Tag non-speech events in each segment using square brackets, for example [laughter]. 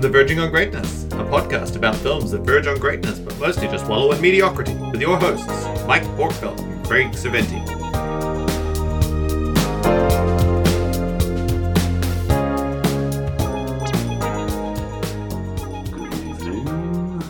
Welcome to Verging on Greatness, a podcast about films that verge on greatness but mostly just wallow in mediocrity, with your hosts, Mike Borkfeld and Craig Saventi. Good evening.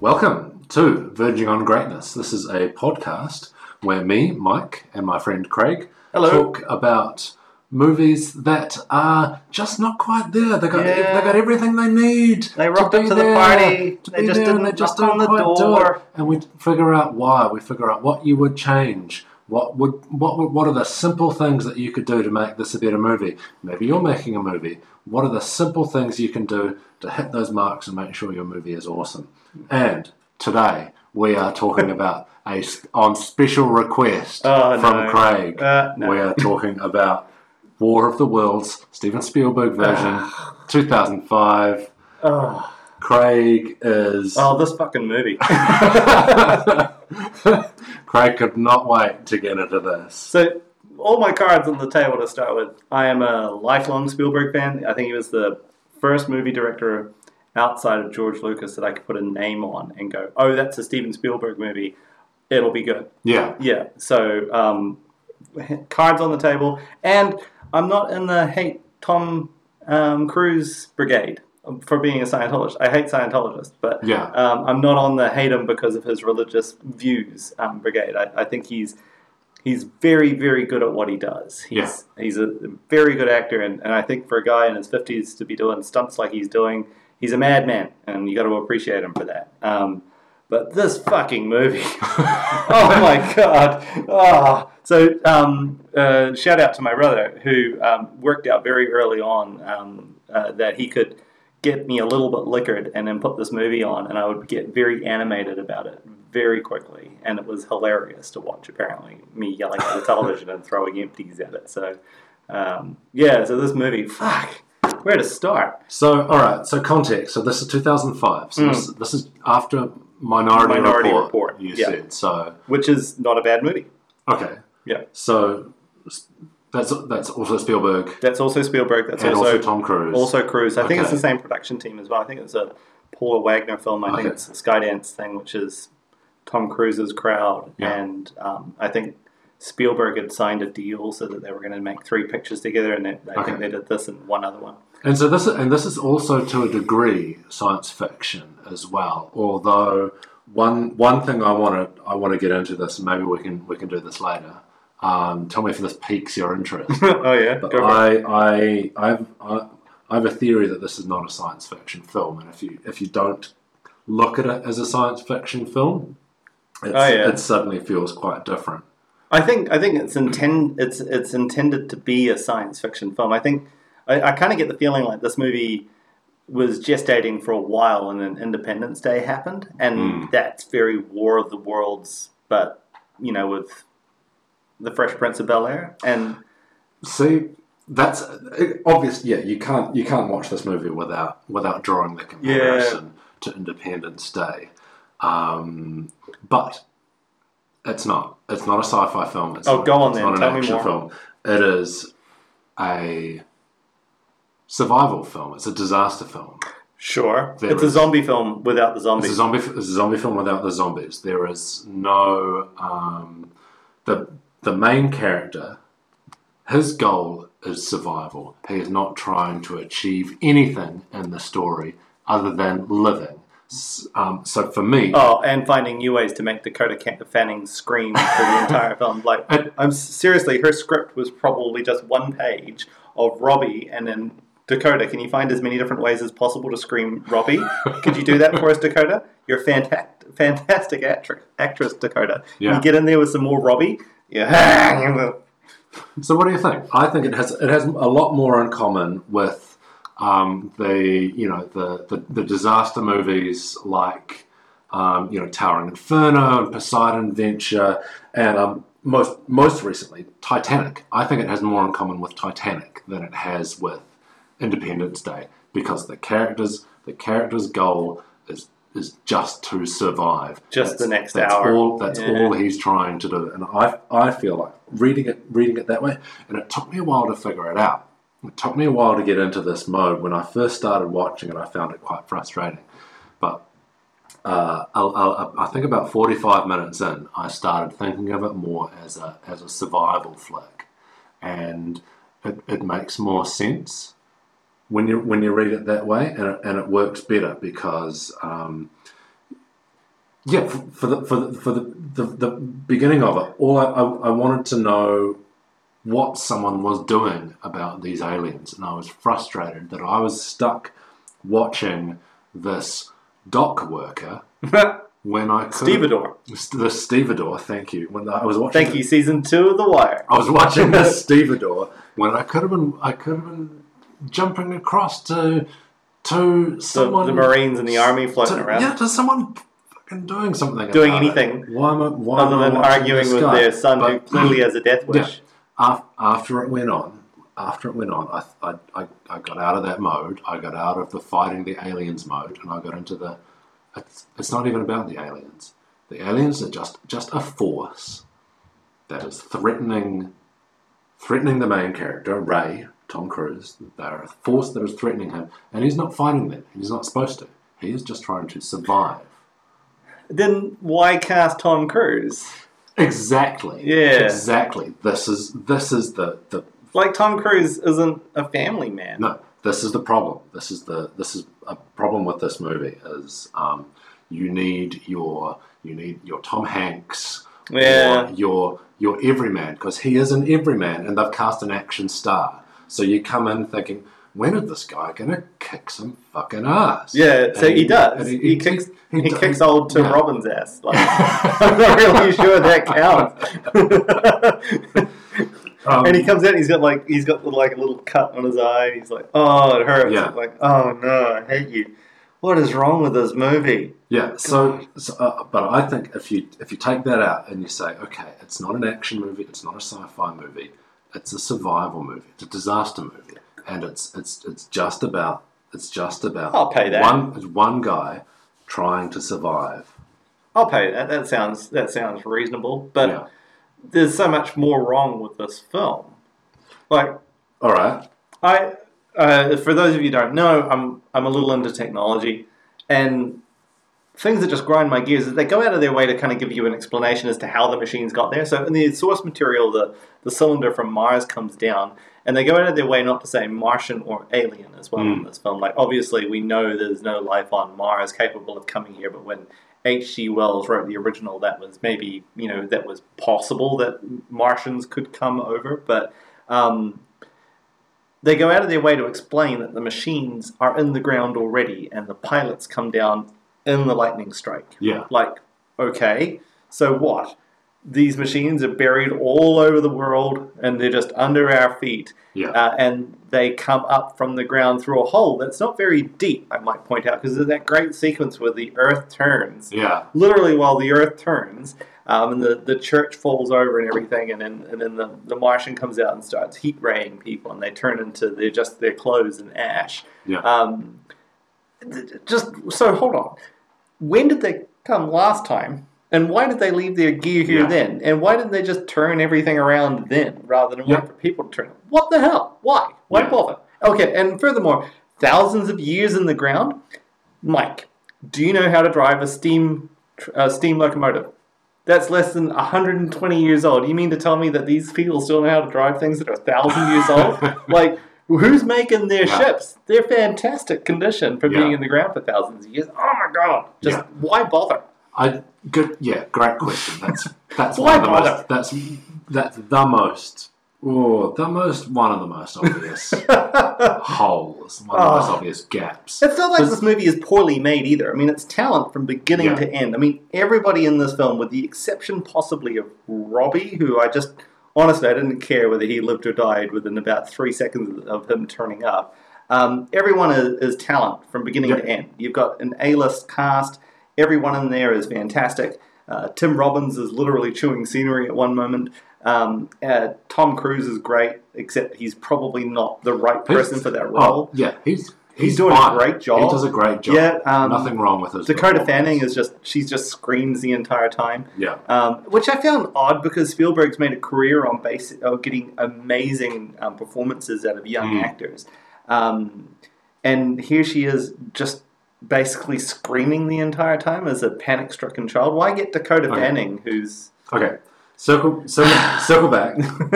Welcome to Verging on Greatness. This is a podcast where me, Mike, and my friend Craig Hello. talk about movies that are just not quite there. They got Yeah. they got everything they need. They rocked to up to the party. to They just there, and didn't knock on the door. And we figure out why. We figure out what you would change. What would what would, what are the simple things that you could do to make this a better movie? Maybe you're making a movie. What are the simple things you can do to hit those marks and make sure your movie is awesome? And today we are talking [laughs] about a on special request Oh, from no. Craig. Uh, no. We are talking about War of the Worlds, Steven Spielberg version, 2005. Oh, Craig is. oh, this fucking movie. [laughs] [laughs] Craig could not wait to get into this. so, all my cards on the table to start with. I am a lifelong Spielberg fan. I think he was the first movie director outside of George Lucas that I could put a name on and go, oh, that's a Steven Spielberg movie. It'll be good. Yeah. Yeah. So, um, cards on the table. And I'm not in the hate Tom um, Cruise brigade for being a Scientologist. I hate Scientologists, but Yeah. um, I'm not on the hate him because of his religious views um, brigade. I, I think he's he's very very good at what he does. He's he's a very good actor, and, and I think for a guy in his fifties to be doing stunts like he's doing, he's a madman, and you got to appreciate him for that. Um, but this fucking movie, [laughs] oh my god! Oh. So um, uh, shout out to my brother who um, worked out very early on um, uh, that he could get me a little bit liquored and then put this movie on, and I would get very animated about it very quickly, and it was hilarious to watch. Apparently, me yelling at the television and throwing empties at it. So um, yeah, so this movie, fuck, where to start? So, all right. So, context. So, this is 2005. So, this, this is after Minority. Minority Report. Report, You yeah. said so. Which is not a bad movie. Okay. Yeah. So, that's that's also Spielberg That's also Spielberg. That's also also Tom Cruise. Also Cruise. I think it's the same production team as well. I think it's a Paula Wagner film. I think it's a Skydance thing, which is Tom Cruise's crowd. Yeah. And um, I think Spielberg had signed a deal so that they were going to make three pictures together, and they, I Okay. think they did this and one other one. And so this is, and this is also to a degree science fiction as well. Although one one thing I want to I want to get into this, and maybe we can we can do this later. Um, tell me if this piques your interest. [laughs] oh yeah, But Go for it. I I I've, I I have a theory that this is not a science fiction film, and if you if you don't look at it as a science fiction film, it's, Oh, yeah. it suddenly feels quite different. I think I think it's intend it's it's intended to be a science fiction film. I think I, I kind of get the feeling like this movie was gestating for a while, and then Independence Day happened, and Mm. that's very War of the Worlds, but you know with the Fresh Prince of Bel Air, and See, that's obvious. Yeah, you can't you can't watch this movie without without drawing the comparison to Independence Day. Um, but it's not. It's not a sci-fi film. It's Oh, not, go on it's then. Not an Tell me action more. film. It is a survival film. It's a disaster film. sure, There it's a zombie film without the It's zombies. a zombie. It's a zombie film without the zombies. There is no um, the the main character. His goal is survival. He is not trying to achieve anything in the story other than living. Um, so for me, Oh, and finding new ways to make Dakota Fanning scream for the entire [laughs] film. Like, I'm seriously, her script was probably just one page of Robbie, and then Dakota. Can you find as many different ways as possible to scream Robbie? Could you do that for us, Dakota? You're a fantastic, fantastic actress, actress, Dakota. Can Yeah. you get in there with some more Robbie? Yeah. So what do you think? I think it has it has a lot more in common with um, the you know the, the, the disaster movies like um, you know Towering Inferno and Poseidon Adventure and um, most most recently Titanic. I think it has more in common with Titanic than it has with Independence Day because the characters the character's goal is is just to survive. Just the next that's hour. All, that's Yeah. all he's trying to do, and I I feel like reading it reading it that way, and it took me a while to figure it out. it took me a while to get into this mode. When I first started watching it, I found it quite frustrating. But uh, I'll, I'll, I think about 45 minutes in, I started thinking of it more as a, as a survival flick. And it, it makes more sense when you, when you read it that way, and it, and it works better because. Um, yeah, for, for the for the, for the, the, the beginning of it, all I, I, I wanted to know what someone was doing about these aliens, and I was frustrated that I was stuck watching this dock worker [laughs] when I could Stevedore. the stevedore. Thank you. When I was watching, Thank you, season two of The Wire. I was watching this [laughs] stevedore when I could have been I could have been jumping across to to The, someone the Marines and the Army floating to, around. Yeah, to someone fucking doing something. Doing about it. anything Why am I? Why Other am than arguing with their son who clearly has a death wish. Af- after it went on, after it went on, I, I, I, I got out of that mode. I got out of the fighting the aliens mode, and I got into the. It's, it's not even about the aliens. The aliens are just just a force that is threatening, threatening the main character Ray Tom Cruise. They're a force that is threatening him, and he's not fighting them. He's not supposed to. He is just trying to survive. Then why cast Tom Cruise? Exactly. Yeah. Exactly. This is this is the the Like Tom Cruise isn't a family man. No, this is the problem. This is the this is a problem with this movie is um, you need your you need your Tom Hanks Yeah. or your your everyman because he is an everyman and they've cast an action star. So you come in thinking, when is this guy gonna kick some fucking ass? Yeah, so And he does. and He, kicks. [laughs] He, do- kicks old Tim yeah. Robbins' ass. Like, [laughs] I'm not really sure that counts. [laughs] Um, and he comes out. He's got like he's got like a little cut on his eye. He's like, oh, it hurts. Yeah. I'm like, oh no, I hate you. What is wrong with this movie? Yeah, so, so uh, but I think if you if you take that out and you say, okay, it's not an action movie, it's not a sci-fi movie, it's a survival movie, it's a disaster movie, and it's it's it's just about it's just about I'll pay that. one it's one guy trying to survive. I'll pay that. That sounds that sounds reasonable. But Yeah. there's so much more wrong with this film. Like All right. I, uh, for those of you who don't know, I'm I'm a little into technology, and things that just grind my gears is they go out of their way to kind of give you an explanation as to how the machines got there. So in the source material, the the cylinder from Mars comes down, and they go out of their way not to say Martian or alien as well in Mm. this film. Like obviously we know there's no life on Mars capable of coming here, but when H.G. Wells wrote the original, that was maybe you know that was possible that Martians could come over, but. Um, they go out of their way to explain that the machines are in the ground already and the pilots come down in the lightning strike. Yeah. Like, okay, so what? These machines are buried all over the world and they're just under our feet. Yeah. Uh, and they come up from the ground through a hole that's not very deep, I might point out, because there's that great sequence where the Earth turns yeah. literally while the earth turns um, and the, the church falls over and everything and then, and then the, the martian comes out and starts heat raying people and they turn into they're just their clothes and ash Yeah. um, just so hold on when did they come last time and why did they leave their gear here Yeah. then and why didn't they just turn everything around then rather than Yeah. wait for people to turn what the hell why why Yeah. bother okay and furthermore thousands of years in the ground mike do you know how to drive a steam uh, steam locomotive? That's less than 120 years old. You mean to tell me that these people still know how to drive things that are 1,000 years old? [laughs] Like, who's making their Yeah. ships? They're fantastic condition for being in the ground for thousands of years. Oh my god! Just Yeah. why bother? I good. Yeah. Great question. That's that's [laughs] Why the bother? most. That's that's the most. Oh, the most one of the most obvious [laughs] holes. One of the most Oh. obvious gaps. It's not like this movie is poorly made either. I mean, it's talent from beginning Yeah. to end. I mean, everybody in this film, with the exception possibly of Robbie, who I just honestly I didn't care whether he lived or died within about three seconds of him turning up. Um, everyone is, is talent from beginning Yeah. to end. You've got an A-list cast. Everyone in there is fantastic. Uh, Tim Robbins is literally chewing scenery at one moment. Um, uh, Tom Cruise is great, except he's probably not the right He's- person for that Oh, role. yeah, he's He's, doing fine. a great job. He does a great job. Yeah, um, Nothing wrong with his. Dakota. Fanning is just she's just screams the entire time, Yeah. um, which I found odd because Spielberg's made a career on basic of getting amazing um, performances out of young Mm. actors, um, and here she is just basically screaming the entire time as a panic-stricken child. Why get Dakota Okay. Fanning, who's Okay. Circle, circle, circle back [laughs]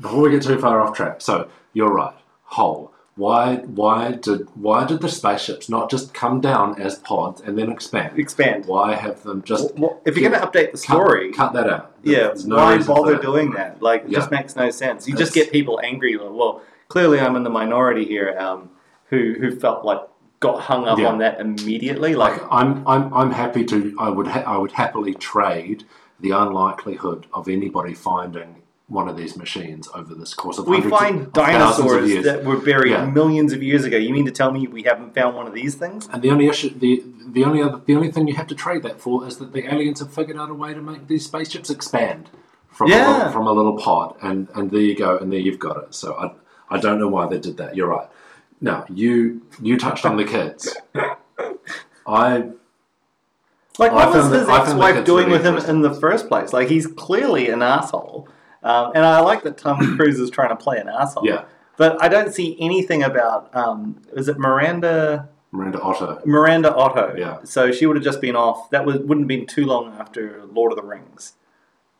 before we get too far off track. So you're right. Whole. Why? Why did? Why did the spaceships not just come down as pods and then expand? expand? Why have them just? Well, if you're going to update the story, cut, cut that out. Yeah, There's no why bother doing that? Like, it just makes no sense. You just get people angry. Like, well, clearly I'm in the minority here, um, who who felt like got hung up Yeah. on that immediately. Like, Like I'm, I'm, I'm happy to. I would, ha- I would happily trade the unlikelihood of anybody finding one of these machines over this course of we find of of dinosaurs years. that were buried Yeah. millions of years ago. You mean to tell me we haven't found one of these things? And the only issue, the the only other, the only thing you have to trade that for is that the aliens have figured out a way to make these spaceships expand from a Yeah. little, from a little pod, and and there you go, and there you've got it. So I I don't know why they did that. You're right. Now you you touched on the kids. I Like, I what was his I found the ex-wife doing with him in the first place? Like, he's clearly an asshole. Um, and I like that Tom [clears throat] Cruise is trying to play an asshole. yeah, But I don't see anything about, um, is it Miranda? Miranda Otto. Miranda Otto. Yeah. So she would have just been off. That was, wouldn't have been too long after Lord of the Rings.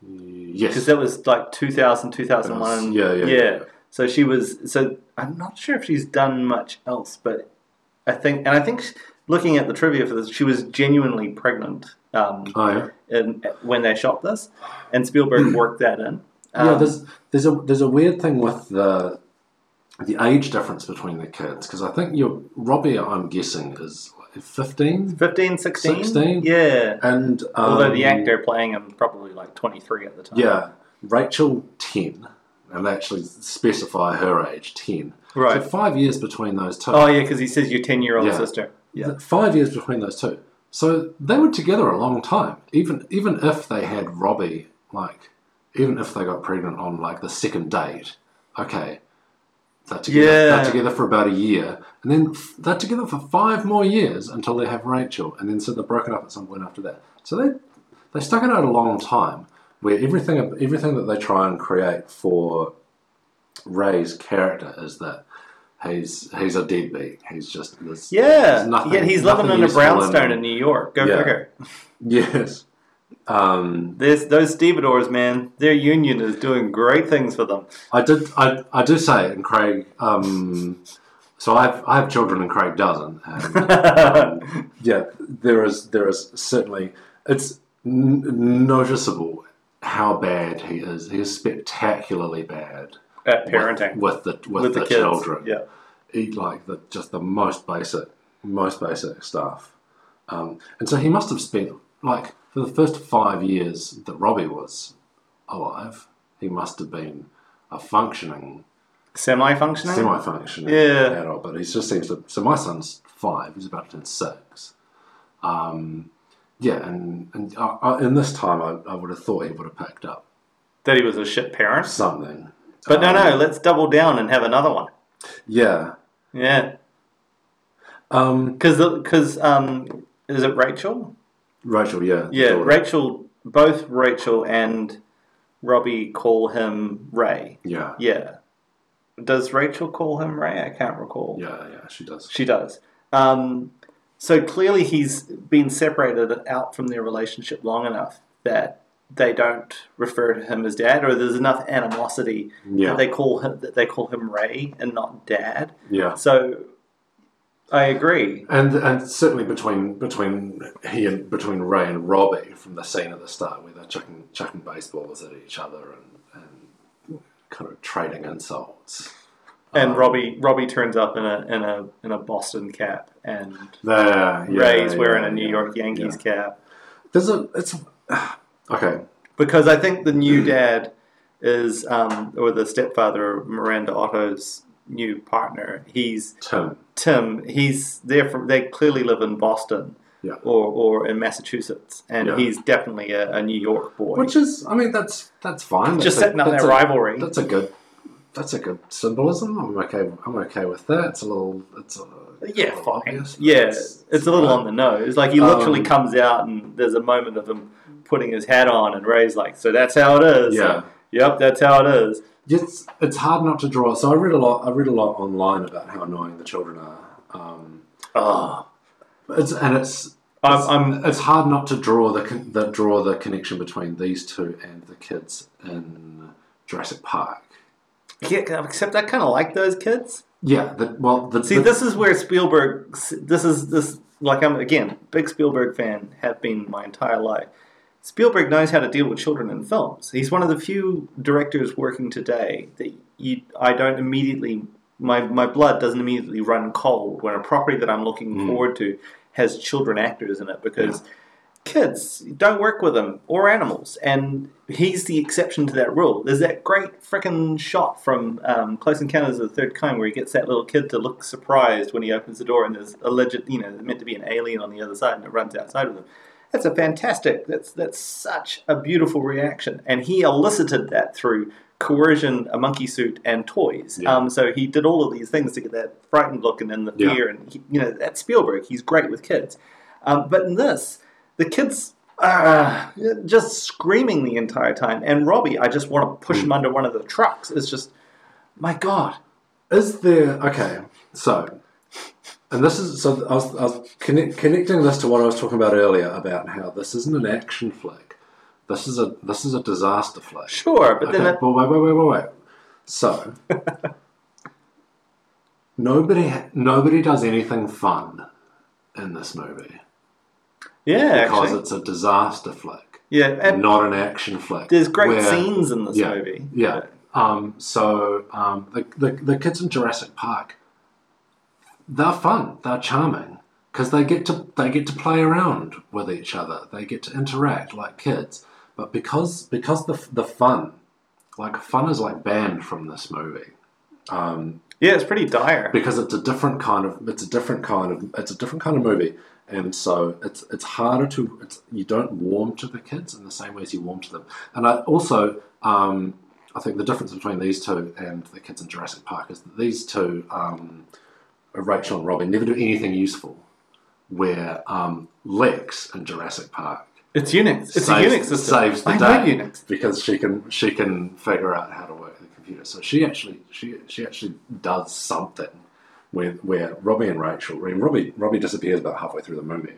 Yes, Because that was like 2000, 2001. Yeah, yeah, yeah. So she was. So I'm not sure if she's done much else, but I think, and I think looking at the trivia for this, she was genuinely pregnant um, Oh yeah. in, when they shot this, and Spielberg [clears throat] worked that in. Yeah, Um, there's there's a there's a weird thing with the the age difference between the kids because I think your Robbie, I'm guessing, is fifteen, 15, 16? 16? Yeah. and um, Although the actor playing him probably like 23 at the time. yeah, Rachel ten, and they actually specify her age ten. Right. So five years between those two. Oh, yeah, because he says your 10 year old Yeah. sister. Yeah. Five years between those two. So they were together a long time. Even even if they had Robbie, like, even if they got pregnant on like the second date, okay, they're together. Yeah. They're together for about a year, and then they're together for five more years until they have Rachel, and then so they're broken up at some point after that. So they they stuck it out a long time, where everything everything that they try and create for Ray's character is that. He's he's a deadbeat. He's just this. Yeah. there's nothing- Yet he's living in a useful in brownstone in New York. Go Yeah. figure. [laughs] Yes. Um, There's, those stevedores, man, their union is doing great things for them. I did. I, I do say, and Craig. Um, so I have I have children, and Craig doesn't. And, um, [laughs] yeah, there is there is certainly it's n- noticeable how bad he is. He is spectacularly bad At with- parenting. with, the with, With the, the children. Yeah. He like the just the most basic most basic stuff. Um, and so he must have spent like for the first five years that Robbie was alive, he must have been a functioning, Semi functioning? semi-functioning Yeah. adult. But he just seems to. So my son's five; he's about to turn six. Um, yeah, and and uh, uh, in this time, I, I would have thought he would have picked up That he was a shit parent. something. But no, Um, no, let's double down and have another one. Yeah. Yeah. Um, Because, because um, is it Rachel? Rachel, yeah. Yeah, daughter. Rachel, both Rachel and Robbie call him Ray. Yeah, Yeah. Does Rachel call him Ray? I can't recall. yeah, yeah. She does. She does. Um, so clearly he's been separated out from their relationship long enough that they don't refer to him as dad, or there's enough animosity Yeah, that they call him that they call him Ray and not dad. yeah. So I agree. And and certainly between between he and between Ray and Robbie from the scene at the start where they're chucking chucking baseballs at each other and, and kind of trading insults. And Um, Robbie Robbie turns up in a in a in a Boston cap, and There, yeah, Ray's wearing yeah, a New yeah, York Yankees yeah. cap. There's a it's [sighs] okay. Because I think the new dad is, um, or the stepfather of Miranda Otto's new partner. He's Tim. Tim. He's there from. They clearly live in Boston, Yeah. or or in Massachusetts, and Yeah. he's definitely a, a New York boy. Which is, I mean, that's that's fine. just a- setting up that's that rivalry. That's a good. That's a good symbolism. I'm okay. I'm okay with that. It's a little. It's a, Yeah, fine. obvious, Yeah, it's, a little on the nose. Like he literally Um, comes out and there's a moment of him putting his hat on, and Ray's like, "So that's how it is." Yeah. Yep, that's how it is. It's it's hard not to draw. So I read a lot. I read a lot online about how annoying the children are. Um, Oh, it's and it's I'm, it's, I'm it's hard not to draw the con- the draw the connection between these two and the kids in Jurassic Park. yeah, except I kind of like those kids. Yeah. The, well, the, See, the- this is where Spielberg. This is this like I'm again big Spielberg fan. Have been my entire life. Spielberg knows how to deal with children in films. He's one of the few directors working today that you I don't immediately my my blood doesn't immediately run cold when a property that I'm looking Mm. forward to has children actors in it because kids don't work with them or animals and he's the exception to that rule there's that great frickin' shot from um, close encounters of the third kind where he gets that little kid to look surprised when he opens the door and there's alleged you know meant to be an alien on the other side and it runs outside with him that's a fantastic that's that's such a beautiful reaction and he elicited that through coercion a monkey suit and toys Yeah. um, so he did all of these things to get that frightened look and then the Yeah. fear and he, you know that's spielberg he's great with kids um, but in this the kids are just screaming the entire time. And Robbie, I just want to push him under one of the trucks. It's just, my God. Is there okay? So, and this is so I was, I was connect, connecting this to what I was talking about earlier about how this isn't an action flick. This is a this is a disaster flick. Sure, but Okay, then it, well, wait, wait, wait, wait, wait. So, [laughs] nobody nobody does anything fun in this movie yeah, because actually. it's a disaster flick, Yeah, and not an action flick. there's great where- scenes in this yeah, movie. Yeah. Um, so um, the, the the kids in Jurassic Park, they're fun. They're charming because they get to they get to play around with each other. They get to interact like kids. But because because the the fun, like fun is like banned from this movie. Um, Yeah, it's pretty dire. because it's a different kind of it's a different kind of it's a different kind of movie and so it's it's harder to it's you don't warm to the kids in the same way as you warm to them and I also um, I think the difference between these two and the kids in Jurassic Park is that these two um, Rachel and Robin never do anything useful where um, Lex in Jurassic Park It's Unix. It's saves, a Unix system. saves the I day know Unix. because she can she can figure out how to work the computer. So she actually she she actually does something where where Robbie and Rachel. I mean, Robbie Robbie disappears about halfway through the movie.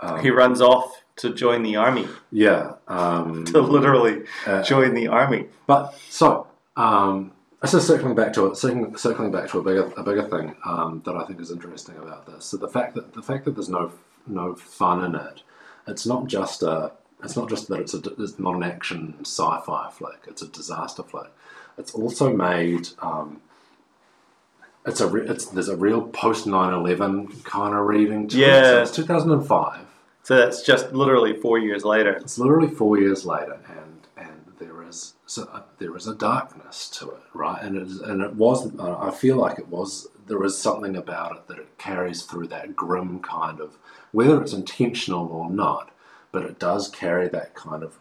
Um, He runs off to join the army, yeah, um, [laughs] to literally uh, join the army. But so, um, so circling back to it, circling, circling back to a bigger, a bigger thing um, that I think is interesting about this. So the fact that the fact that there's no no fun in it, it's not just a, it's not just that it's a, it's not an action sci-fi flick. It's a disaster flick. It's also made. Um, it's a re- it's there's a real post 9-11 kind of reading to it. Yeah. So it's 2005. So that's just literally four years later. It's literally four years later, and and there is so uh, there is a darkness to it, right? And it is, and it was. Uh, I feel like it was. There is something about it that it carries through that grim kind of, whether it's intentional or not, but it does carry that kind of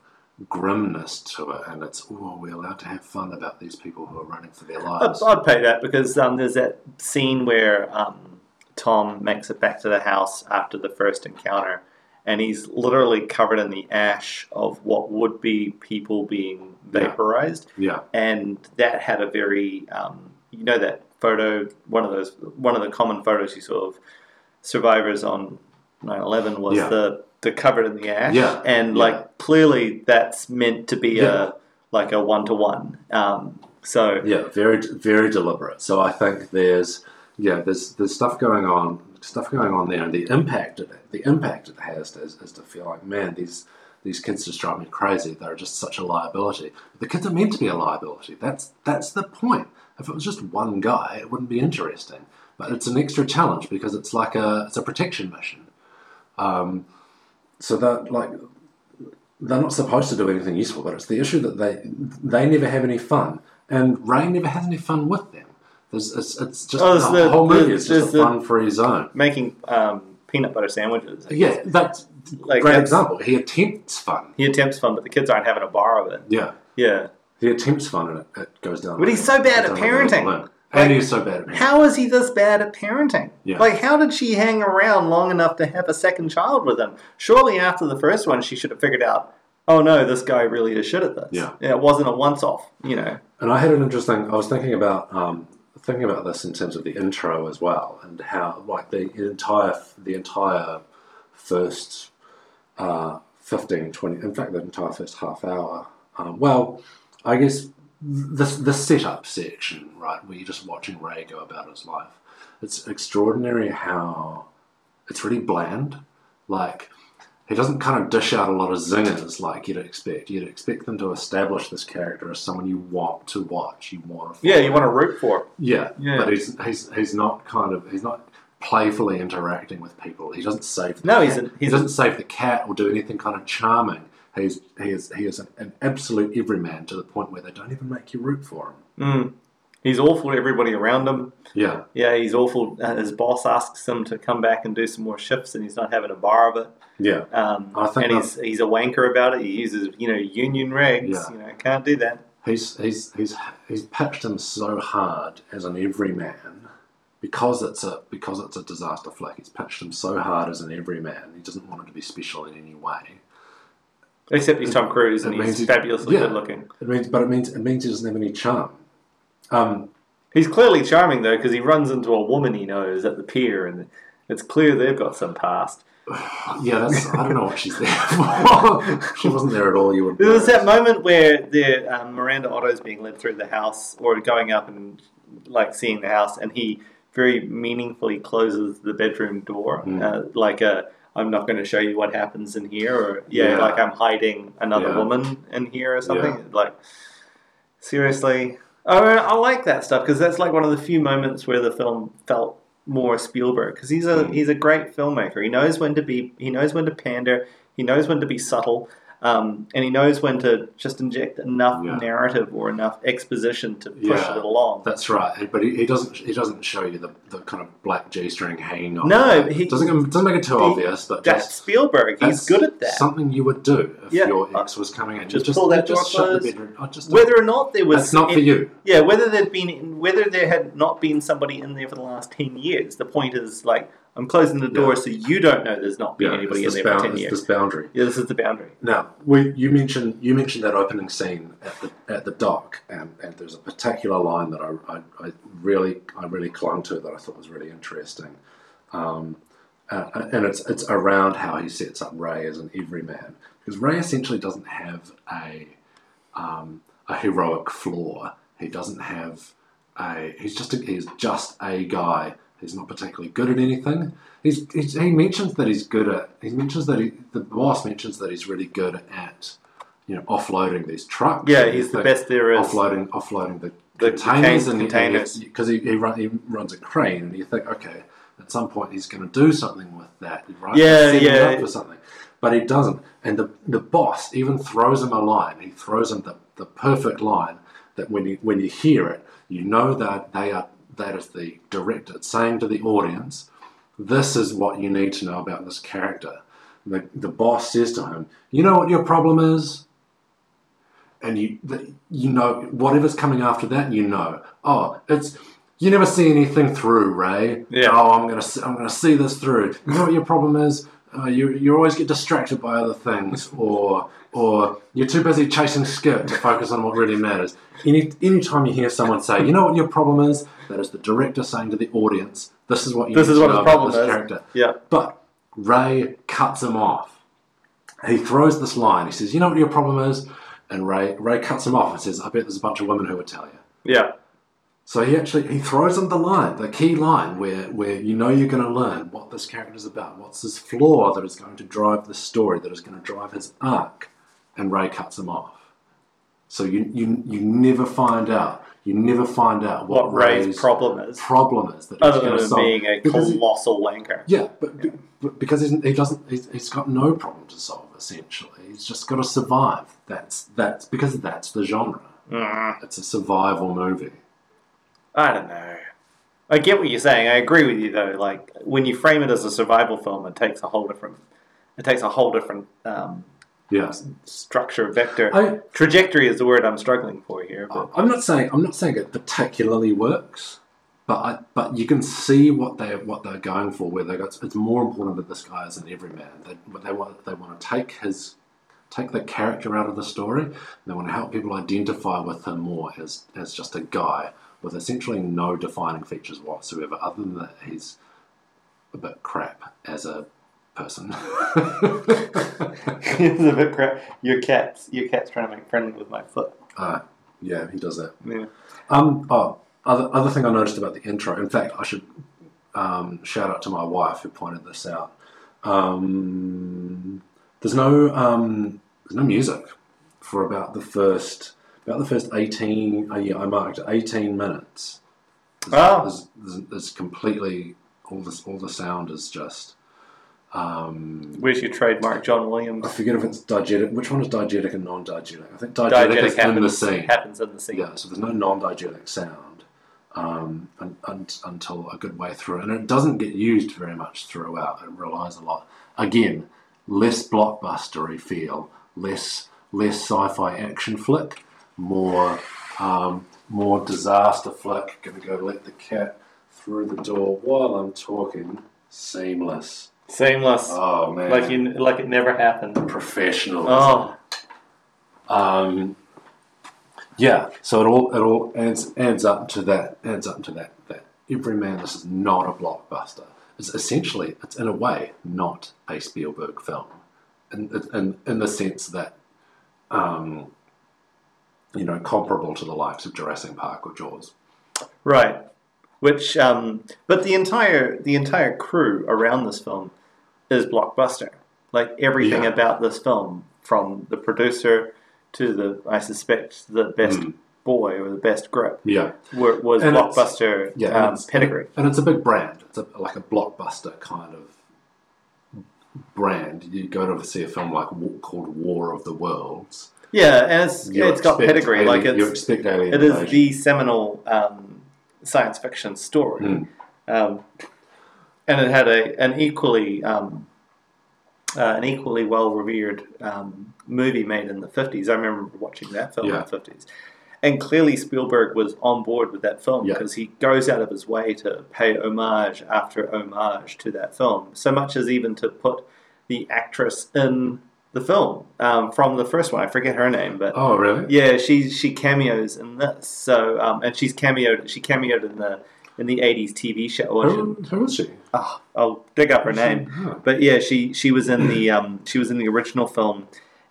grimness to it, and it's oh, we're allowed to have fun about these people who are running for their I'd, lives. I'd pay that because um, there's that scene where um, Tom makes it back to the house after the first encounter, and he's literally covered in the ash of what would be people being. Vaporized, Yeah, and that had a very, um, you know, that photo, one of those, one of the common photos you saw of survivors on 9/11 was Yeah. the the covered in the ash, Yeah, and yeah. like clearly that's meant to be Yeah. a like a one to one. Um, so Yeah, very very deliberate. So I think there's yeah there's there's stuff going on stuff going on there, and the impact of it the impact it has is, is to feel like man these these kids just drive me crazy. They're just such a liability. The kids are meant to be a liability. That's that's the point. If it was just one guy, it wouldn't be interesting. But it's an extra challenge because it's like a it's a protection mission. Um, so that like they're not supposed to do anything useful, but it's the issue that they they never have any fun, and Ray never has any fun with them. There's, it's, it's just Oh, the, the- whole movie is just a fun-free zone. making um, peanut butter sandwiches. I Yeah, guess. that's Like, great example. He attempts fun. He attempts fun, but the kids aren't having a bar of it. Yeah, Yeah. he attempts fun, and it, it goes down. But he's so bad at like parenting. balloon. and he's so bad at it. How is he this bad at parenting? Yeah. Like, how did she hang around long enough to have a second child with him? Surely after the first one, she should have figured out, oh no, this guy really is shit at this. Yeah. it wasn't a once off, you know. And I had an interesting. I was thinking about um, thinking about this in terms of the intro as well, and how like the entire the entire first uh, 15, 20, in fact, the entire first half hour. Um, well, I guess the the setup section, right, where you're just watching Ray go about his life. It's extraordinary how it's really bland. Like he doesn't kind of dish out a lot of zingers like you'd expect. You'd expect them to establish this character as someone you want to watch. You want to. Yeah, you want to root for. Yeah, Yeah. but he's he's he's not kind of he's not playfully interacting with people. He doesn't save. The No, cat. he's a- he he's a- doesn't save the cat or do anything kind of charming. He's he is he is an, an absolute everyman to the point where they don't even make you root for him. Mm. He's awful to everybody around him. Yeah, Yeah, he's awful. Uh, his boss asks him to come back and do some more shifts, and he's not having a bar of it. yeah, Um, I think and he's he's a wanker about it. He uses you know union regs. Yeah. You know, can't do that. he's he's he's he's pitched him so hard as an everyman because it's a because it's a disaster flick. He's pitched him so hard as an everyman. He doesn't want him to be special in any way. Except he's Tom Cruise and he's he- fabulously yeah. good looking. It means, but it means it means he doesn't have any charm. Um, He's clearly charming though because he runs into a woman he knows at the pier, and it's clear they've got some past. [sighs] Yeah, that's. I don't know what she's there [laughs] for. she wasn't there at all. You would. There was that moment where the um, Miranda Otto's being led through the house or going up and like seeing the house, and he very meaningfully closes the bedroom door, Mm. uh, like a. I'm not going to show you what happens in here, or yeah, Yeah. like I'm hiding another Yeah. woman in here or something. Like seriously, I, I like that stuff because that's like one of the few moments where the film felt more Spielberg because he's a Mm. he's a great filmmaker. He knows when to be he knows when to pander. He knows when to be subtle. Um, and he knows when to just inject enough Yeah. narrative or enough exposition to push Yeah. it along. That's right, but he, he doesn't. He doesn't show you the, the kind of black G string hanging on. No, he- doesn't doesn't make it too he- obvious, but That's just Spielberg. He's that's good at that. Something you would do if Yeah. your ex was coming in. Just You pull that just shut the bedroom. I just Whether or not there was that's not for you. Yeah, whether there'd been whether there had not been somebody in there for the last ten years. The point is like I'm closing the door Yeah. so you don't know there's not been Yeah, anybody in there this, for ten years. this boundary. Yeah, this is the boundary. Now, we, you mentioned you mentioned that opening scene at the at the dock, and, and there's a particular line that I, I, I really I really clung to that I thought was really interesting, um, uh, and it's it's around how he sets up Ray as an everyman because Ray essentially doesn't have a um, a heroic flaw. He doesn't have a he's just a, he's just a guy. He's not particularly good at anything. He's, he's, he mentions that he's good at. He mentions that he, the boss mentions that he's really good at, you know, offloading these trucks. Yeah, he's the best there is. Offloading, offloading the, The containers contain- and containers. because he he, run, he runs a crane, and you think, okay, at some point he's going to do something with that, right? Yeah, yeah. up for something, but he doesn't. And the the boss even throws him a line. He throws him the, the perfect line that when you when you hear it, you know that they are that is the director saying to the audience, "This is what you need to know about this character." The the boss says to him, "You know what your problem is." And you, the, you know, whatever's coming after that, you know. Oh, it's you never see anything through, Ray. Yeah. Oh, I'm gonna, see, I'm gonna see this through. You know what your problem is? Uh, you, you always get distracted by other things, [laughs] or, or you're too busy chasing Skip to focus on what really matters. Any, anytime you hear someone say, "You know what your problem is," that is the director saying to the audience, "This is what you This need is to what know about problem this is." character." Yeah. But Ray cuts him off. He throws this line. He says, "You know what your problem is," and Ray Ray cuts him off and says, "I bet there's a bunch of women who would tell you." Yeah. So he actually he throws him the line, the key line, where where you know you're going to learn what this character is about, what's his flaw that is going to drive the story, that is going to drive his arc, and Ray cuts him off. So you you you never find out. You never find out what, What Ray's Ray's problem is, problem is that other going than solve. being a because he- colossal wanker. yeah, but, but because he's, he doesn't, he's, he's got no problem to solve. Essentially, he's just got to survive. That's that's because that's the genre. Mm, It's a survival movie. I don't know. I get what you're saying. I agree with you though. Like when you frame it as a survival film, it takes a whole different. It takes a whole different um, Yeah. structure, vector. I, Trajectory is the word I'm struggling for here. But I'm not saying I'm not saying it particularly works, but I, but you can see what they what they're going for. Where they got it's more important that this guy is an everyman. They they want they want to take his take the character out of the story. They want to help people identify with him more as as just a guy with essentially no defining features whatsoever, other than that he's a bit crap as a person. [laughs] it's a bit crap. Your cat's your cat's trying to make friendly with my foot. uh, yeah, he does that. Yeah. Um, oh, other, other thing I noticed about the intro, in fact, I should um, shout out to my wife who pointed this out. Um, there's no um, there's no music for about the first about the first eighteen. Uh, yeah, I marked eighteen minutes. There's, Oh. there's, there's, there's completely all this all the sound is just. Um, Where's your trademark, John Williams? I forget if it's diegetic. Which one is diegetic and non-diegetic? I think diegetic, Diegetic is in the happens, scene. happens in the scene. Yeah, so there's no non-diegetic sound um, un, un, until a good way through, and it doesn't get used very much throughout. It relies a lot. Again, less blockbustery feel, less less sci-fi action flick, more um, more disaster flick. Gonna go let the cat through the door while I'm talking. Seamless. Seamless. Oh man, like you, like it never happened. professional. Oh, Um, yeah, so it all it all adds adds up to that adds up to that that every man this is not a blockbuster. It's essentially it's in a way not a Spielberg film, in in, in the sense that um, you know comparable to the likes of Jurassic Park or Jaws. right. Which, um, but the entire the entire crew around this film is blockbuster. Like everything Yeah. about this film, from the producer to the, I suspect, the best Mm. boy or the best grip, Yeah, were, was And blockbuster yeah, and um, it's- pedigree. and it's a big brand. It's a, like a blockbuster kind of brand. You go to see a film like called War of the Worlds. Yeah, and it's you it's got pedigree. alien- like you it's expect alien it is the seminal um, science fiction story, Mm. um, and it had a an equally um, uh, an equally well revered um, movie made in the fifties. I remember watching that film in the fifties, and clearly Spielberg was on board with that film Yeah. because he goes out of his way to pay homage after homage to that film, so much as even to put the actress in the film um, from the first one. I forget her name, but Oh, really? yeah, she she cameos in this. So um, and she's cameoed she cameoed in the in the eighties TV show. Who, who is she? oh, I'll dig up her name. Oh. But yeah, she she was in the [clears throat] um, she was in the original film.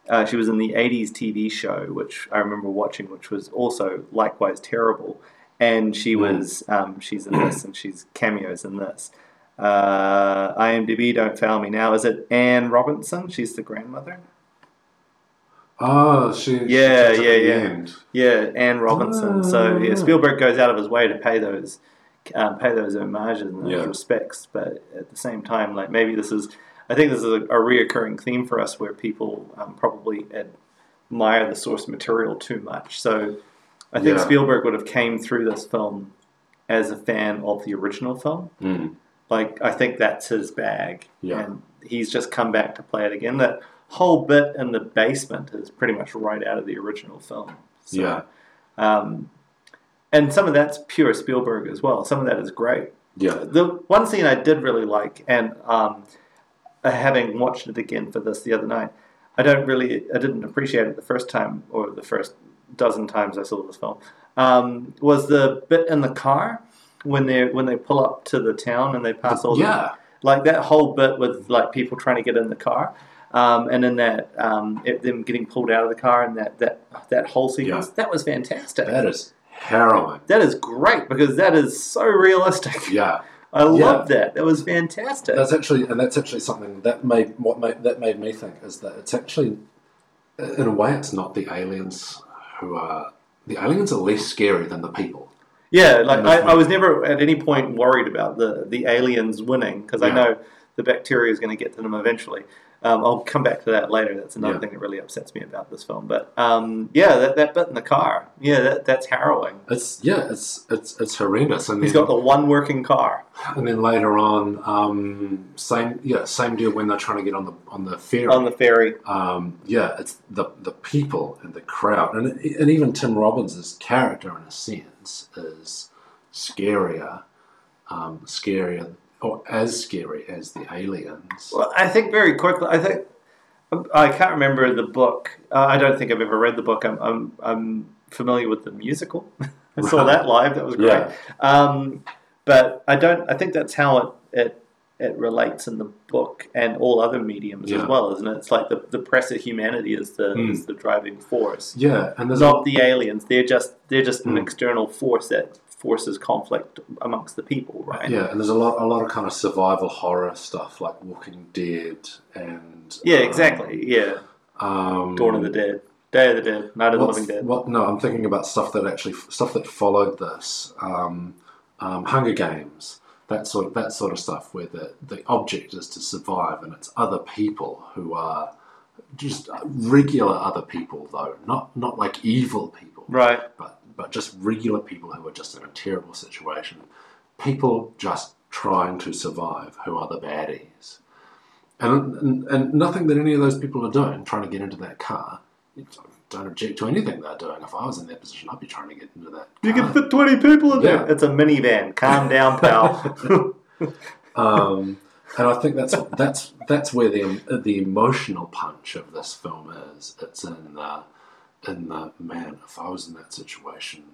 Uh, she was in the '80s TV show, which I remember watching, which was also likewise terrible. And she Mm. was um, she's in this, and she's cameos in this. Uh, IMDb, don't fail me now. Is it Ann Robinson? She's the grandmother. Oh, she. she Yeah, at yeah, yeah. end. Yeah, Ann Robinson. so yeah, Ah. Spielberg goes out of his way to pay those, um, pay those homages and those Yeah. respects. But at the same time, like maybe this is, I think this is a, a reoccurring theme for us where people um, probably admire the source material too much. So I think Yeah. Spielberg would have came through this film as a fan of the original film. Mm. Like I think that's his bag, Yeah. and he's just come back to play it again. That whole bit in the basement is pretty much right out of the original film. So, Yeah. um, and some of that's pure Spielberg as well. Some of that is great. Yeah. The one scene I did really like, and um, uh, having watched it again for this the other night, I don't really, I didn't appreciate it the first time or the first dozen times I saw this film. Um, was the bit in the car when they when they pull up to the town and they pass all the Yeah. like that whole bit with like people trying to get in the car, um, and then that um, it, them getting pulled out of the car and that that that whole sequence that was fantastic. That is harrowing. that is great because that is so realistic. Yeah. I love that. That was fantastic. That's actually, and that's actually something that made what made that made me think is that it's actually, in a way, it's not the aliens who are the aliens are less scary than the people. yeah, like I, I was never at any point worried about the the aliens winning because I know the bacteria is going to get to them eventually. Um, I'll come back to that later. That's another Yeah. thing that really upsets me about this film. But um, yeah, that, that bit in the car, yeah, that, that's harrowing. It's yeah, it's it's it's horrendous. And He's then, got the one working car. and then later on, um, same yeah, same deal when they're trying to get on the on the ferry. on the ferry. um, yeah, it's the the people and the crowd, and and even Tim Robbins' character, in a sense, is scarier, um, scarier or as scary as the aliens. Well, I think very quickly. I think I can't remember the book. Uh, I don't think I've ever read the book. I'm I'm, I'm familiar with the musical. [laughs] I saw that live. That was great. Yeah. Um, but I don't. I think that's how it it it relates in the book and all other mediums Yeah. as well, isn't it? It's like the the press of humanity is the Hmm. is the driving force. Yeah, and there's Not the aliens. They're just they're just an Hmm. external force that forces conflict amongst the people, right? Yeah, and there's a lot, a lot of kind of survival horror stuff like Walking Dead and Yeah, um, exactly. Yeah. Um, Dawn of the Dead, Day of the Dead, Night of the Living Dead. What? No, I'm thinking about stuff that actually stuff that followed this. Um, um, Hunger Games, that sort of that sort of stuff, where the the object is to survive, and it's other people who are just regular other people, though not not like evil people, Right. but but just regular people who are just in a terrible situation. People just trying to survive who are the baddies. And, and, and nothing that any of those people are doing, trying to get into that car, don't object to anything they're doing. If I was in their position, I'd be trying to get into that You car. can fit 20 people in there. It's a minivan. Calm down, pal. [laughs] [laughs] um, and I think that's that's that's where the the emotional punch of this film is. It's in the in the man. If I was in that situation,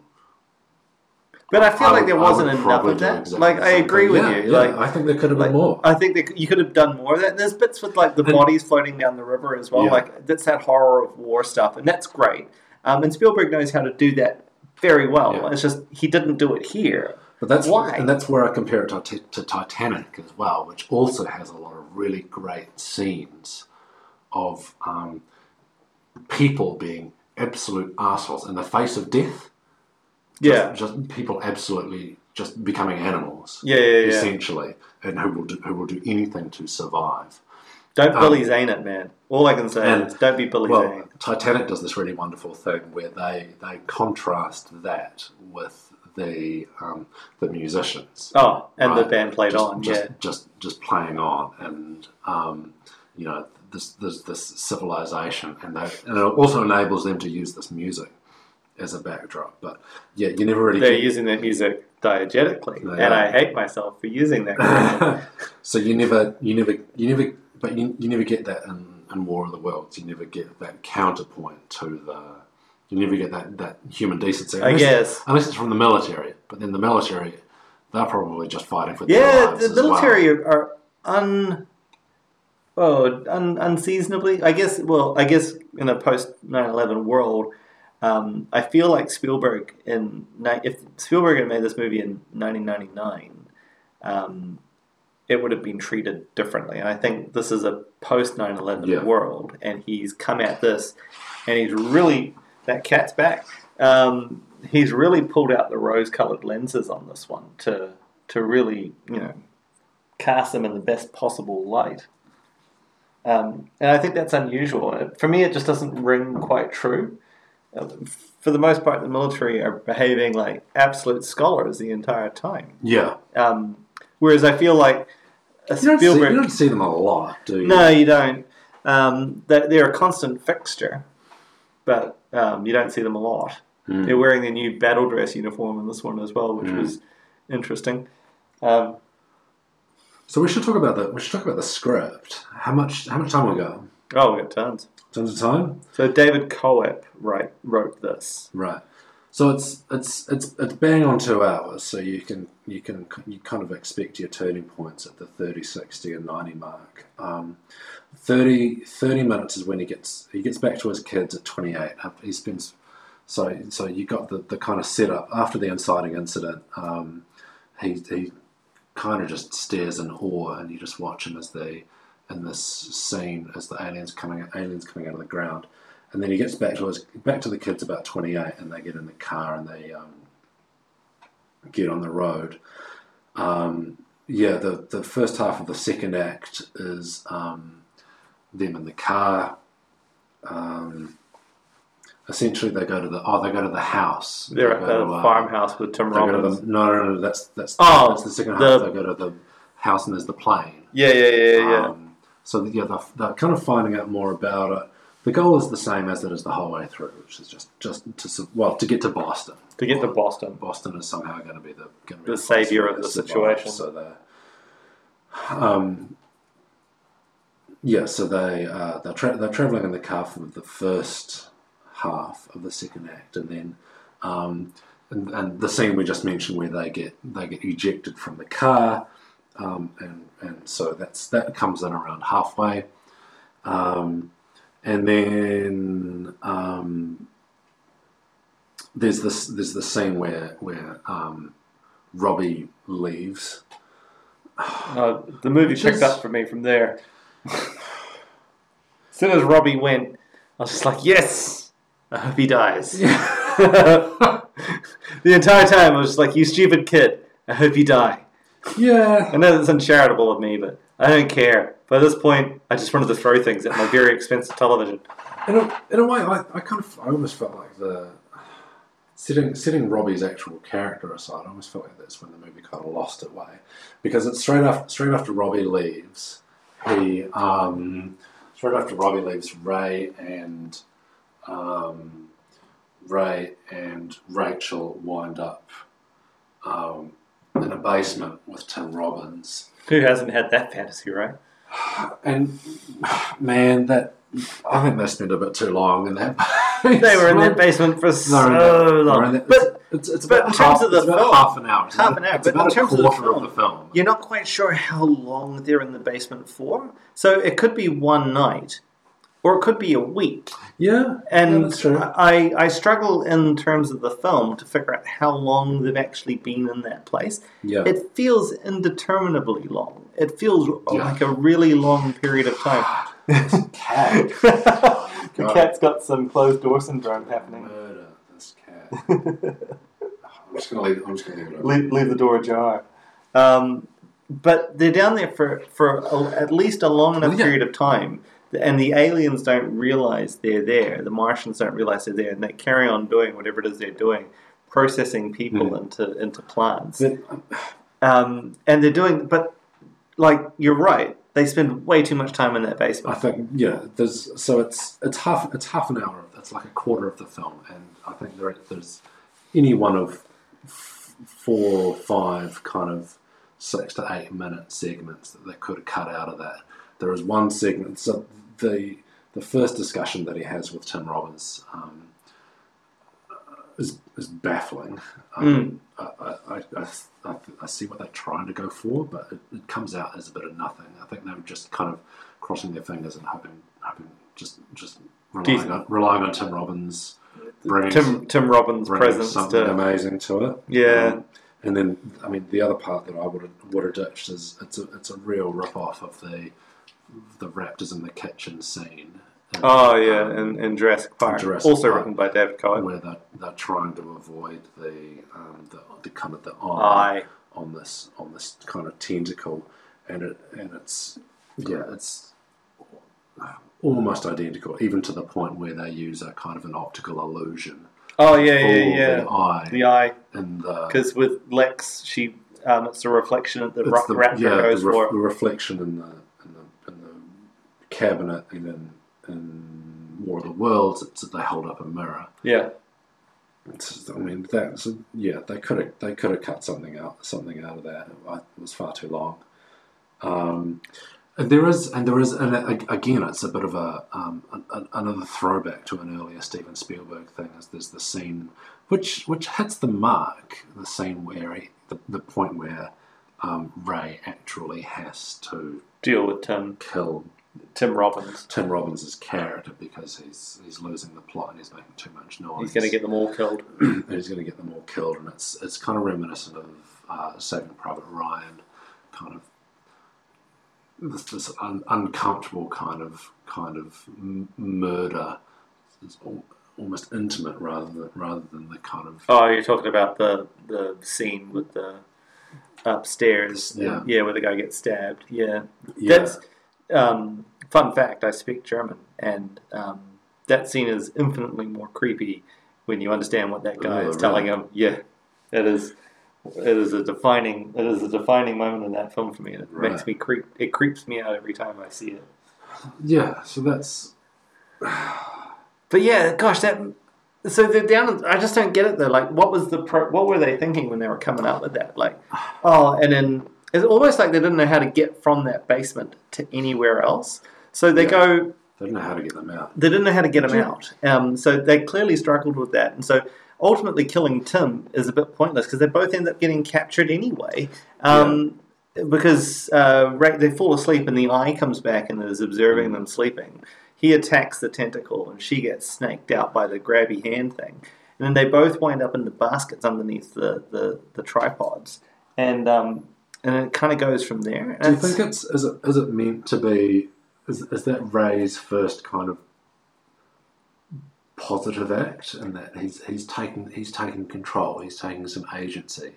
but I feel I like would- there wasn't enough of that. exactly like, I agree with Yeah, you. yeah, Like, I think there could have been more. I think that you could have done more of that. There's bits with like the And- bodies floating down the river as well. Yeah. Like that's that horror of war stuff, and that's great. Um, and Spielberg knows how to do that very well. It's just he didn't do it here. But that's Why? and that's where I compare it to, to Titanic as well, which also has a lot of really great scenes of um, people being absolute assholes in the face of death. Yeah. just people absolutely just becoming animals, Yeah, yeah, yeah. essentially, and who will do who will do anything to survive. Don't Um, Billy Zane it, man. All I can say and- is don't be Billy Well, Zane. Titanic does this really wonderful thing where they they contrast that with the um, the musicians. Oh, and the band played just, on. just, yeah. just just playing on, and um, you know this this this civilization, and they, and it also enables them to use this music as a backdrop. But yeah, you never really. They're get- using that music diegetically, and are. I hate myself for using that. [laughs] so you never you never you never but you, you never get that in, in War of the Worlds. You never get that counterpoint to the. You never get that, that human decency. I Unless- guess. Unless it's from the military, but then the military, they're probably just fighting for their Yeah, lives the well. military are, are un. Oh, un, unseasonably. I guess. Well, I guess in a post 9-11 world, um, I feel like Spielberg in if Spielberg had made this movie in nineteen ninety nine, um, it would have been treated differently. And I think this is a post 9-11 Yeah. world, and he's come at this, and he's really that cat's back. Um, he's really pulled out the rose-colored lenses on this one to to really you know cast them in the best possible light. Um, and I think that's unusual. For me, it just doesn't ring quite true. Uh, For the most part, the military are behaving like absolute scholars the entire time. Yeah. Um, whereas I feel like a You don't, see, you don't see them a lot, do you? No, you don't. Um, they're, they're a constant fixture, but um, you don't see them a lot. Hmm. They're wearing their new battle dress uniform in this one as well, which Mm. was interesting. Um, So we should talk about the we should talk about the script. How much how much time we got? oh, we got tons. Tons of time? So David Koepp write, wrote this. Right. So it's it's it's it's bang on two hours. So you can you can you kind of expect your turning points at the 30, 60 and 90 mark. Um, 30, 30 minutes is when he gets he gets back to his kids at 28. He spends so so you got the, the kind of setup after the inciting incident. Um, he he kind of just stares in awe, and you just watch him as they in this scene as the aliens coming aliens coming out of the ground, and then he gets back to his back to the kids about twenty eight, and they get in the car and they um, get on the road. Um, yeah, the the first half of the second act is um, them in the car. Um, essentially, they go to the oh, they go to the house. They're They at the to, uh, farmhouse with Tim They Robbins. the, no, no, no, that's that's Oh, that's the second the- half. They go to the house and there's the plane. Yeah, yeah, yeah, yeah. Um, so yeah, they're, they're kind of finding out more about it. The goal is the same as it is the whole way through, which is just just to well to get to Boston. to get to Boston. Boston is somehow going to be the going to The be place saviour of the situation. So they're um, yeah, so they uh, they're tra- they're traveling in the car for the first half of the second act, and then um, and, and the scene we just mentioned where they get they get ejected from the car, um, and and so that's that comes in around halfway, um, and then um, there's this there's the scene where where um, Robbie leaves. No, [sighs] the movie picked up for me from there. [laughs] as soon as Robbie went, I was just like, yes, I hope he dies. [laughs] the entire time, I was just like, you stupid kid, I hope you die. Yeah, I know that's uncharitable of me, but I don't care. But at this point, I just wanted to throw things at my very expensive television. in a, in a way, I, I kind of I almost felt like the setting setting Robbie's actual character aside. I almost felt like that's when the movie kind of lost its way because it's straight after straight after Robbie leaves. He um, straight after Robbie leaves, Ray and um, Ray and Rachel wind up um, in a basement with Tim Robbins. Who hasn't had that fantasy, right? [sighs] And [sighs] man, that I think they spent a bit too long in that. [laughs] They were in that basement for so long. But it's, it's but about, in terms half, of the it's about film- half an hour. Half an hour, It's but in terms of the film- of the film. You're not quite sure how long they're in the basement for. So it could be one night, or it could be a week. Yeah, And yeah. I, I struggle in terms of the film to figure out how long they've actually been in that place. yeah, It feels indeterminably long. It feels Yeah. like a really long period of time. [sighs] cat. [laughs] the cat's got some closed door syndrome happening. Murder this cat. I'm just gonna leave. I'm just gonna leave it. Open. leave, leave the door ajar. Um, but they're down there for, for a, at least a long enough Well, yeah. period of time, and the aliens don't realize they're there. The Martians don't realize they're there, and they carry on doing whatever it is they're doing, processing people Mm. into into plants. But, Um, and they're doing, but like you're right, they spend way too much time in that basement. I think yeah. There's so it's it's half it's half an hour. of It's like a quarter of the film, and I think there there's any one of f- four or five kind of six to eight minute segments that they could have cut out of that. There is one segment. So the the first discussion that he has with Tim Robbins um, is is baffling. Um, I, I, I, I, I, I see what they're trying to go for, but it, it comes out as a bit of nothing. I think they were just kind of crossing their fingers and hoping, hoping just just relying on, relying on Tim Robbins bringing, Tim Tim Robbins' presence something to amazing to it. Yeah. Um, and then, I mean, the other part that I would have, would have ditched is it's a, it's a real rip off of the the Raptors in the kitchen scene. in, oh yeah, um, in, in Jurassic Park, Jurassic also Park. written by David Koepp. where they're, they're trying to avoid the um, the, the kind of the eye Aye. on this on this kind of tentacle, and it and it's yeah it's almost identical, even to the point where they use a kind of an optical illusion Oh yeah, yeah, yeah. the eye The eye, and the because with Lex, she um, it's a reflection that the ra- the, raptor yeah, goes the, ref- for. the reflection in the in the in the cabinet and in in War of the Worlds, it's that they hold up a mirror. Yeah, It's, I mean, that's yeah. They could have they could have cut something out something out of that. It was far too long. Um, and there is and there is and again, it's a bit of a um, an, an- another throwback to an earlier Steven Spielberg thing. Is there's the scene which which hits the mark. The scene where he, the the point where um, Ray actually has to deal with Tim kill Tim Robbins. Tim Robbins' is character because he's he's losing the plot and he's making too much noise. He's going to get them all killed. [clears throat] he's going to get them all killed, and it's it's kind of reminiscent of uh, Saving Private Ryan, kind of this, this un, uncomfortable kind of kind of m- murder. It's al- almost intimate rather than rather than the kind of Oh, you're talking about the the scene with the upstairs. Yeah. yeah, where the guy gets stabbed. Yeah, yeah that's um, fun fact: I speak German, and um, that scene is infinitely more creepy when you understand what that guy Oh, is telling really? him. Yeah, it is. It is a defining. It is a defining moment in that film for me. and It makes me creep. It creeps me out every time I see it. Yeah, so that's But yeah, gosh, that. So they're down. I just don't get it though. Like, what was the pro, what were they thinking when they were coming up with that? Like, oh, and then it's almost like they didn't know how to get from that basement to anywhere else. So they Yeah. go. they didn't know how to get them out. They didn't know how to get them Yeah. out. Um, so they clearly struggled with that, and so ultimately killing Tim is a bit pointless because they both end up getting captured anyway. Um, Because uh, Ray, they fall asleep and the eye comes back and is observing them sleeping. He attacks the tentacle and she gets snaked out by the grabby hand thing. And then they both wind up in the baskets underneath the, the, the tripods. And um, and it kind of goes from there. Do you think it's is it is it meant to be? Is, is that Ray's first kind of positive act, and that he's he's taking he's taking control, he's taking some agency.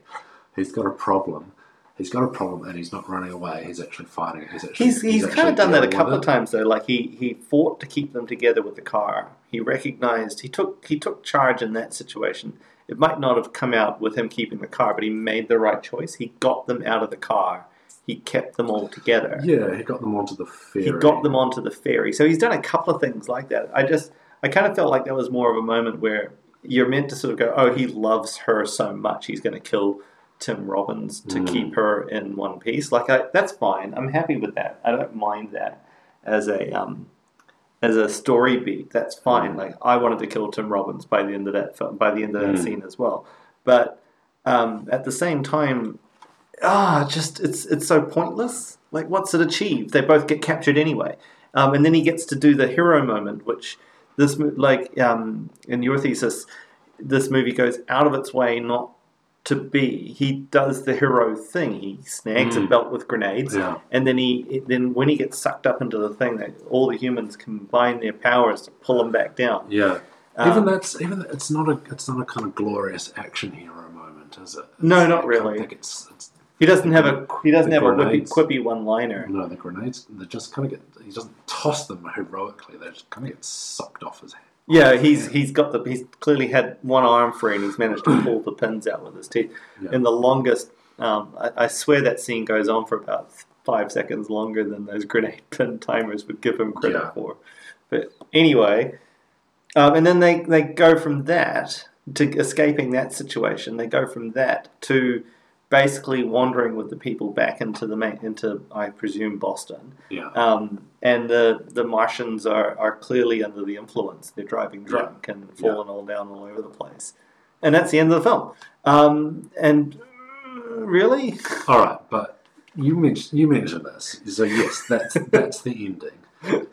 He's got a problem. He's got a problem, and he's not running away. He's actually fighting it. He's actually He's, he's, actually kind of done that a couple of times though. Like he, he fought to keep them together with the car. He recognized he took he took charge in that situation. It might not have come out with him keeping the car, but he made the right choice. He got them out of the car. He kept them all together. Yeah, he got them onto the ferry. He got them onto the ferry. So he's done a couple of things like that. I just I kind of felt like that was more of a moment where you're meant to sort of go, oh, he loves her so much, he's going to kill Tim Robbins to Mm. keep her in one piece. Like I, that's fine. I'm happy with that. I don't mind that as a um, as a story beat. That's fine. Mm. Like I wanted to kill Tim Robbins by the end of that film, by the end of that Mm. scene as well. But um, at the same time, ah, just it's it's so pointless. Like, what's it achieved? They both get captured anyway, um, and then he gets to do the hero moment, which this like um, in your thesis, this movie goes out of its way not to be. He does the hero thing. He snags a Mm. belt with grenades, Yeah. and then he then when he gets sucked up into the thing, that all the humans combine their powers to pull him back down. Yeah. Um, even that's even it's not a it's not a kind of glorious action hero moment, is it? No, not like, really. it's, it's He doesn't have a he doesn't have a whippy, grenades. quippy one liner. no the grenades. They just kind of get he doesn't toss them [laughs] heroically. They just kind of get sucked off his hand. Yeah, he's he's got the he's clearly had one arm free and he's managed to pull the pins out with his teeth. Yeah. In the longest, um, I, I swear that scene goes on for about five seconds longer than those grenade [laughs] pin timers would give him credit Yeah. for. But anyway, um, and then they they go from that to escaping that situation. They go from that to basically wandering with the people back into the main, into I presume Boston. Yeah. Um, and the the Martians are, are clearly under the influence. They're driving drunk and Yeah. falling all down all over the place. And that's the end of the film. Um, and really, [laughs] All right, but you mentioned you mentioned this, so yes, that's that's the ending. [laughs]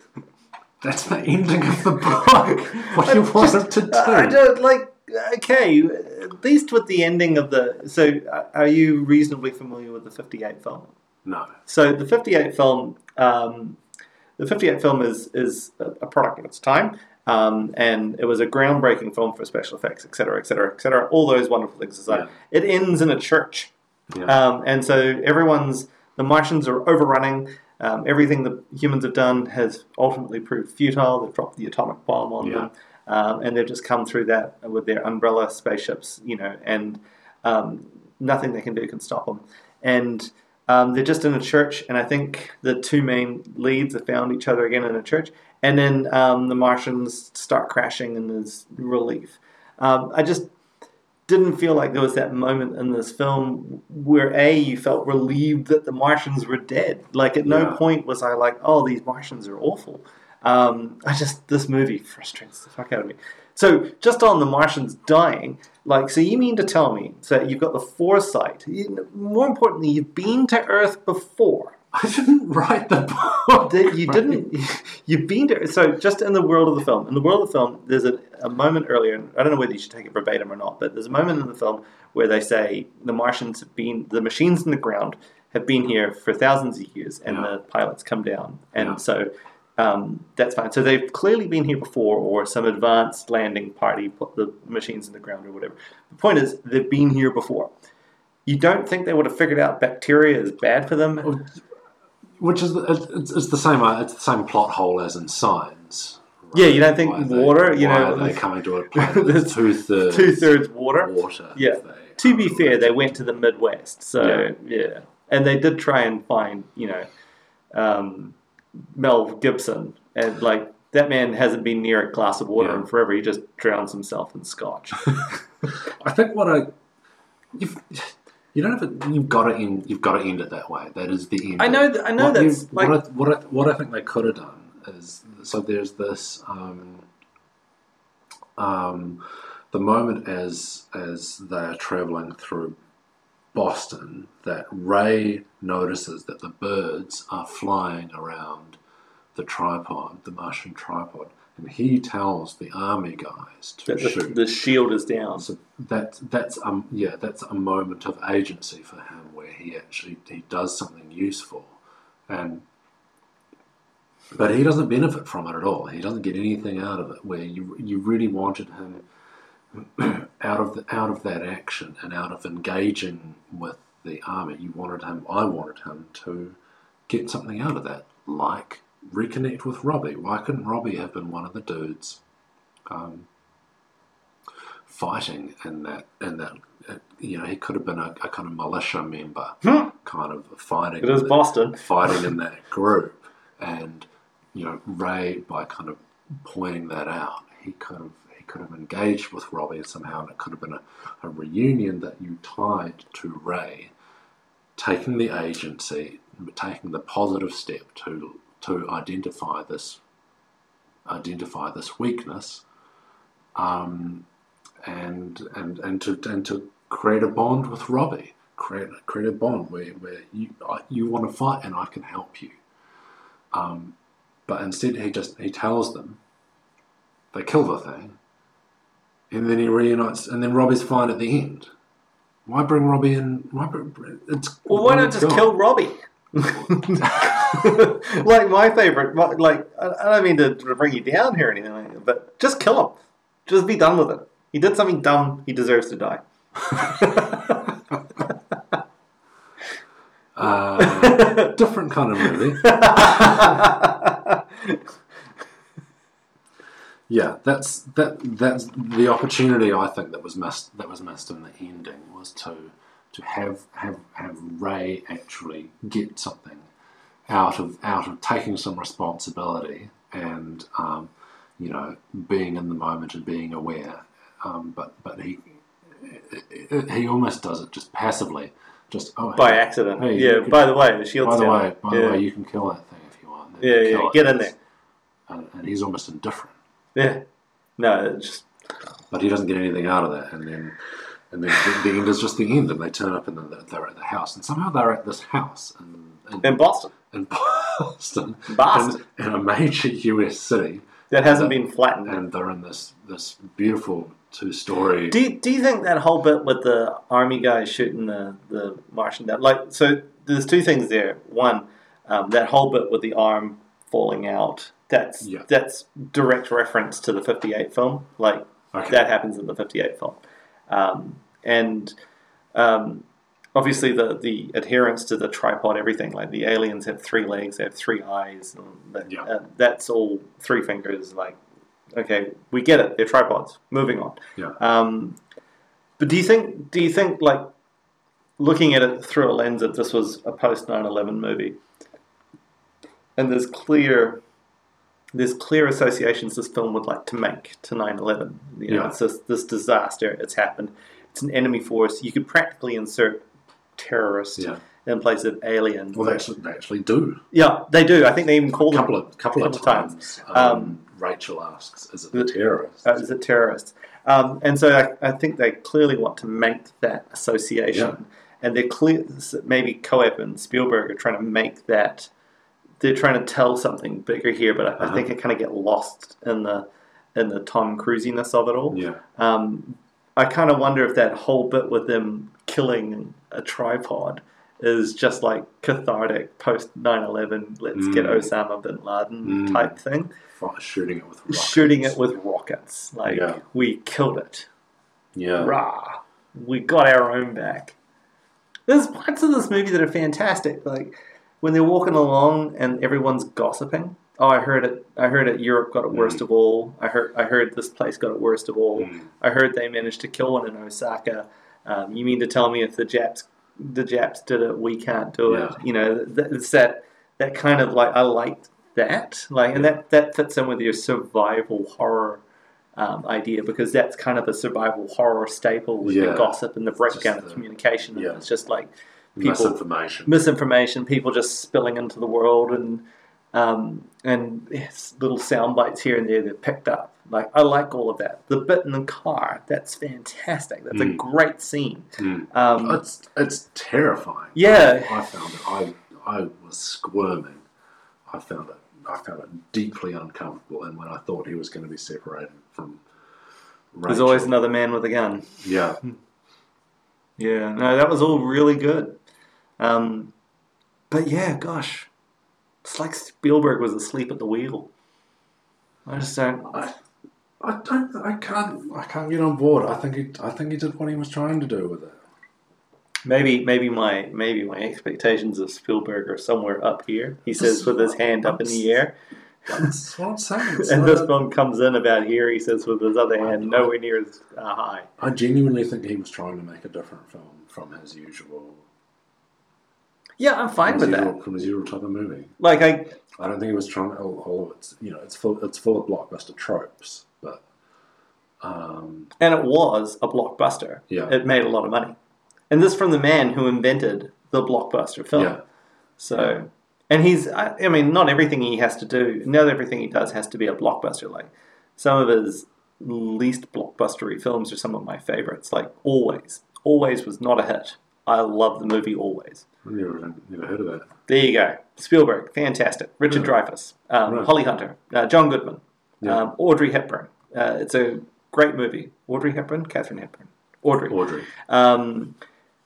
That's the ending of the book. [laughs] What do you want it to do? I don't like. Okay, at least with the ending of the. So, uh, are you reasonably familiar with the '58 film? no. So the 58 film, um, the 58 film is is a product of its time, um, and it was a groundbreaking film for special effects, et cetera, et cetera, et cetera. All those wonderful things aside, it ends in a church, Yeah. um, and so everyone's the Martians are overrunning. Um, everything the humans have done has ultimately proved futile. They've dropped the atomic bomb on Yeah. them, um, and they've just come through that with their umbrella spaceships, you know, and um, nothing they can do can stop them. And um, they're just in a church, and I think the two main leads have found each other again in a church, and then um, the Martians start crashing, and there's relief. Um, I just didn't feel like there was that moment in this film where a you felt relieved that the Martians were dead. Like at no point was I like, oh, these Martians are awful. Um, I just this movie frustrates the fuck out of me. So just on the Martians dying, like, so you mean to tell me so you've got the foresight? You, more importantly, you've been to Earth before. [laughs] I didn't write the book. That you right? didn't. You've been to so just in the world of the film. In the world of the film, there's a, a moment earlier. And I don't know whether you should take it verbatim or not, but there's a moment in the film where they say the Martians have been the machines in the ground have been here for thousands of years, and Yeah. the pilots come down, and Yeah. so um, that's fine. So they've clearly been here before, or some advanced landing party put the machines in the ground, or whatever. The point is, they've been here before. You don't think they would have figured out bacteria is bad for them? Which is the, it's, it's the same. uh, It's the same plot hole as in Signs. Yeah, you don't think Why are they- water, you know, are they [laughs] coming to a planet that's [laughs] two thirds Two thirds water. water. Yeah. To be fair, they went to the Midwest, so Yeah. yeah, and they did try and find you know um, Mel Gibson, and like that man hasn't been near a glass of water Yeah. in forever. He just drowns himself in scotch. [laughs] I think what I you've you don't have to, you've got to end you've got to end it that way. That is the end. I know, th- I know what that's like what I, what I, what I think they could have done is so there's this um, um, the moment as as they are traveling through Boston that Ray notices that the birds are flying around the tripod, the Martian tripod, and he tells the army guys to that the, shoot. the shield is down. So that that's um yeah that's a moment of agency for him where he actually he does something useful, and but he doesn't benefit from it at all. He doesn't get anything out of it. Where you you really wanted him [clears throat] out of the out of that action and out of engaging with the army. You wanted him. I wanted him to get something out of that, like reconnect with Robbie. Why couldn't Robbie have been one of the dudes? Um, fighting in that in that uh, you know he could have been a, a kind of militia member Hmm. kind of fighting It is in- Boston. [laughs] fighting in that group and you know Ray by kind of pointing that out he kind have could have engaged with Robbie somehow and it could have been a, a reunion that you tied to Ray taking the agency taking the positive step to to identify this identify this weakness um, and and and to and to create a bond with Robbie, create create a bond where where you you want to fight and I can help you. Um, but instead, he just he tells them they kill the thing, and then he reunites, and then Robbie's fine at the end. Why bring Robbie in? Why bring, it's Well, why not just kill Robbie? [laughs] like my favorite, like I I don't mean to bring you down here or anything, like that, but just kill him. Just be done with it. He did something dumb. He deserves to die. [laughs] Uh, different kind of movie. [laughs] Yeah, that's that. That's the opportunity I think that was missed. That was missed in the ending was to to have have have Ray actually get something out of out of taking some responsibility and um, you know being in the moment and being aware. Um, but but he he almost does it just passively, just oh By hey, accident. Hey, yeah. could- by the way, the shield's by the down. way, by yeah. the way, you can kill that thing if you want. yeah, yeah. Get in there. And, and he's almost indifferent. Yeah. No, it's just but he doesn't get anything out of that. And then, and then the, the end is just the end, and they turn up and then they're at the house, and somehow they're at this house in, in, in Boston. in Boston, [laughs] Boston. in, in a major [laughs] U.S. city, That hasn't been flattened. and they're in this this beautiful two story. Do you, do you think that whole bit with the army guy shooting the, the Martian down, like, so there's two things there. One, um, that whole bit with the arm falling out, that's Yeah. that's direct reference to the 58 film. Like, Okay. that happens in the 58 film. Um, and um, obviously, the, the adherence to the tripod, everything, like the aliens have three legs, they have three eyes, and that, Yeah. uh, that's all three fingers. Like, okay, we get it, they're tripods. Moving on. Yeah. Um, but do you think? Do you think like looking at it through a lens that this was a post 9-11 movie, and there's clear there's clear associations this film would like to make to 9-11. You know, Yeah. it's this, this disaster. It's happened. It's an enemy force. You could practically insert terrorist Yeah. in place of alien. Well, they actually, they actually do. yeah, they do. I think they even call A them. couple of couple, couple of times. times, um, Um, Rachel asks, "Is it the terrorist?" uh, is it terrorists? Um, and so I, I think they clearly want to make that association, and they're clear. Maybe Koepp and Spielberg are trying to make that. They're trying to tell something bigger here, but I, I Uh-huh. think it kind of get lost in the in the Tom Cruisiness of it all. yeah. Um, I kind of wonder if that whole bit with them killing a tripod is just like cathartic post 9-11 let's get Mm. Osama bin Laden Mm. type thing Shooting it with rockets. shooting it with rockets. Like Yeah. we killed it. yeah. Rah! We got our own back. There's parts of this movie that are fantastic. Like when they're walking along and everyone's gossiping. Oh, I heard it. I heard it. Europe got it worst of all. I heard. I heard this place got it worst of all. Mm. I heard they managed to kill one in Osaka. Um, you mean to tell me if the Japs, the Japs did it, we can't do it? You know, th- it's that that kind of like I liked that, like, and that that fits in with your survival horror um, idea because that's kind of a survival horror staple with Yeah. the gossip and the breakdown of the- communication. And. It's just like people Misinformation. misinformation, people just spilling into the world, and um, and little sound bites here and there that picked up. Like I like all of that. The bit in the car, that's fantastic. That's a Mm. great scene. Mm. Um, It's it's terrifying. Yeah. I, I found it. I I was squirming. I found it. I found it deeply uncomfortable. And when I thought he was going to be separated from, there's always another man with a gun. Yeah, [laughs] Yeah, no, that was all really good. Um, but yeah, gosh, it's like Spielberg was asleep at the wheel. I just don't. I, I don't. I can't. I can't get on board. I think he. I think he did what he was trying to do with it. Maybe, maybe my maybe my expectations of Spielberg are somewhere up here. He says with his hand up in the air, That's what I'm saying. It's and this film comes in about here. He says with his other hand nowhere near as uh, high. I genuinely think he was trying to make a different film from his usual. Yeah, I'm fine with his that. From his usual type of movie. Like I, I don't think it was trying to. Oh, oh, it's you know, it's full. It's full of blockbuster tropes, but um, and it was a blockbuster. Yeah. it made a lot of money, and this from the man who invented the blockbuster film. yeah, So, and he's, I, I mean, not everything he has to do, not everything he does has to be a blockbuster. Like some of his least blockbustery films are some of my favorites. Like Always. Always was not a hit. I love the movie Always. I never, never heard of that. There you go. Spielberg, fantastic. Richard Yeah. Dreyfuss, um, Right. Holly Hunter, uh, John Goodman, Yeah. um, Audrey Hepburn. Uh, it's a great movie. Audrey Hepburn, Katharine Hepburn, Audrey. Audrey. Um,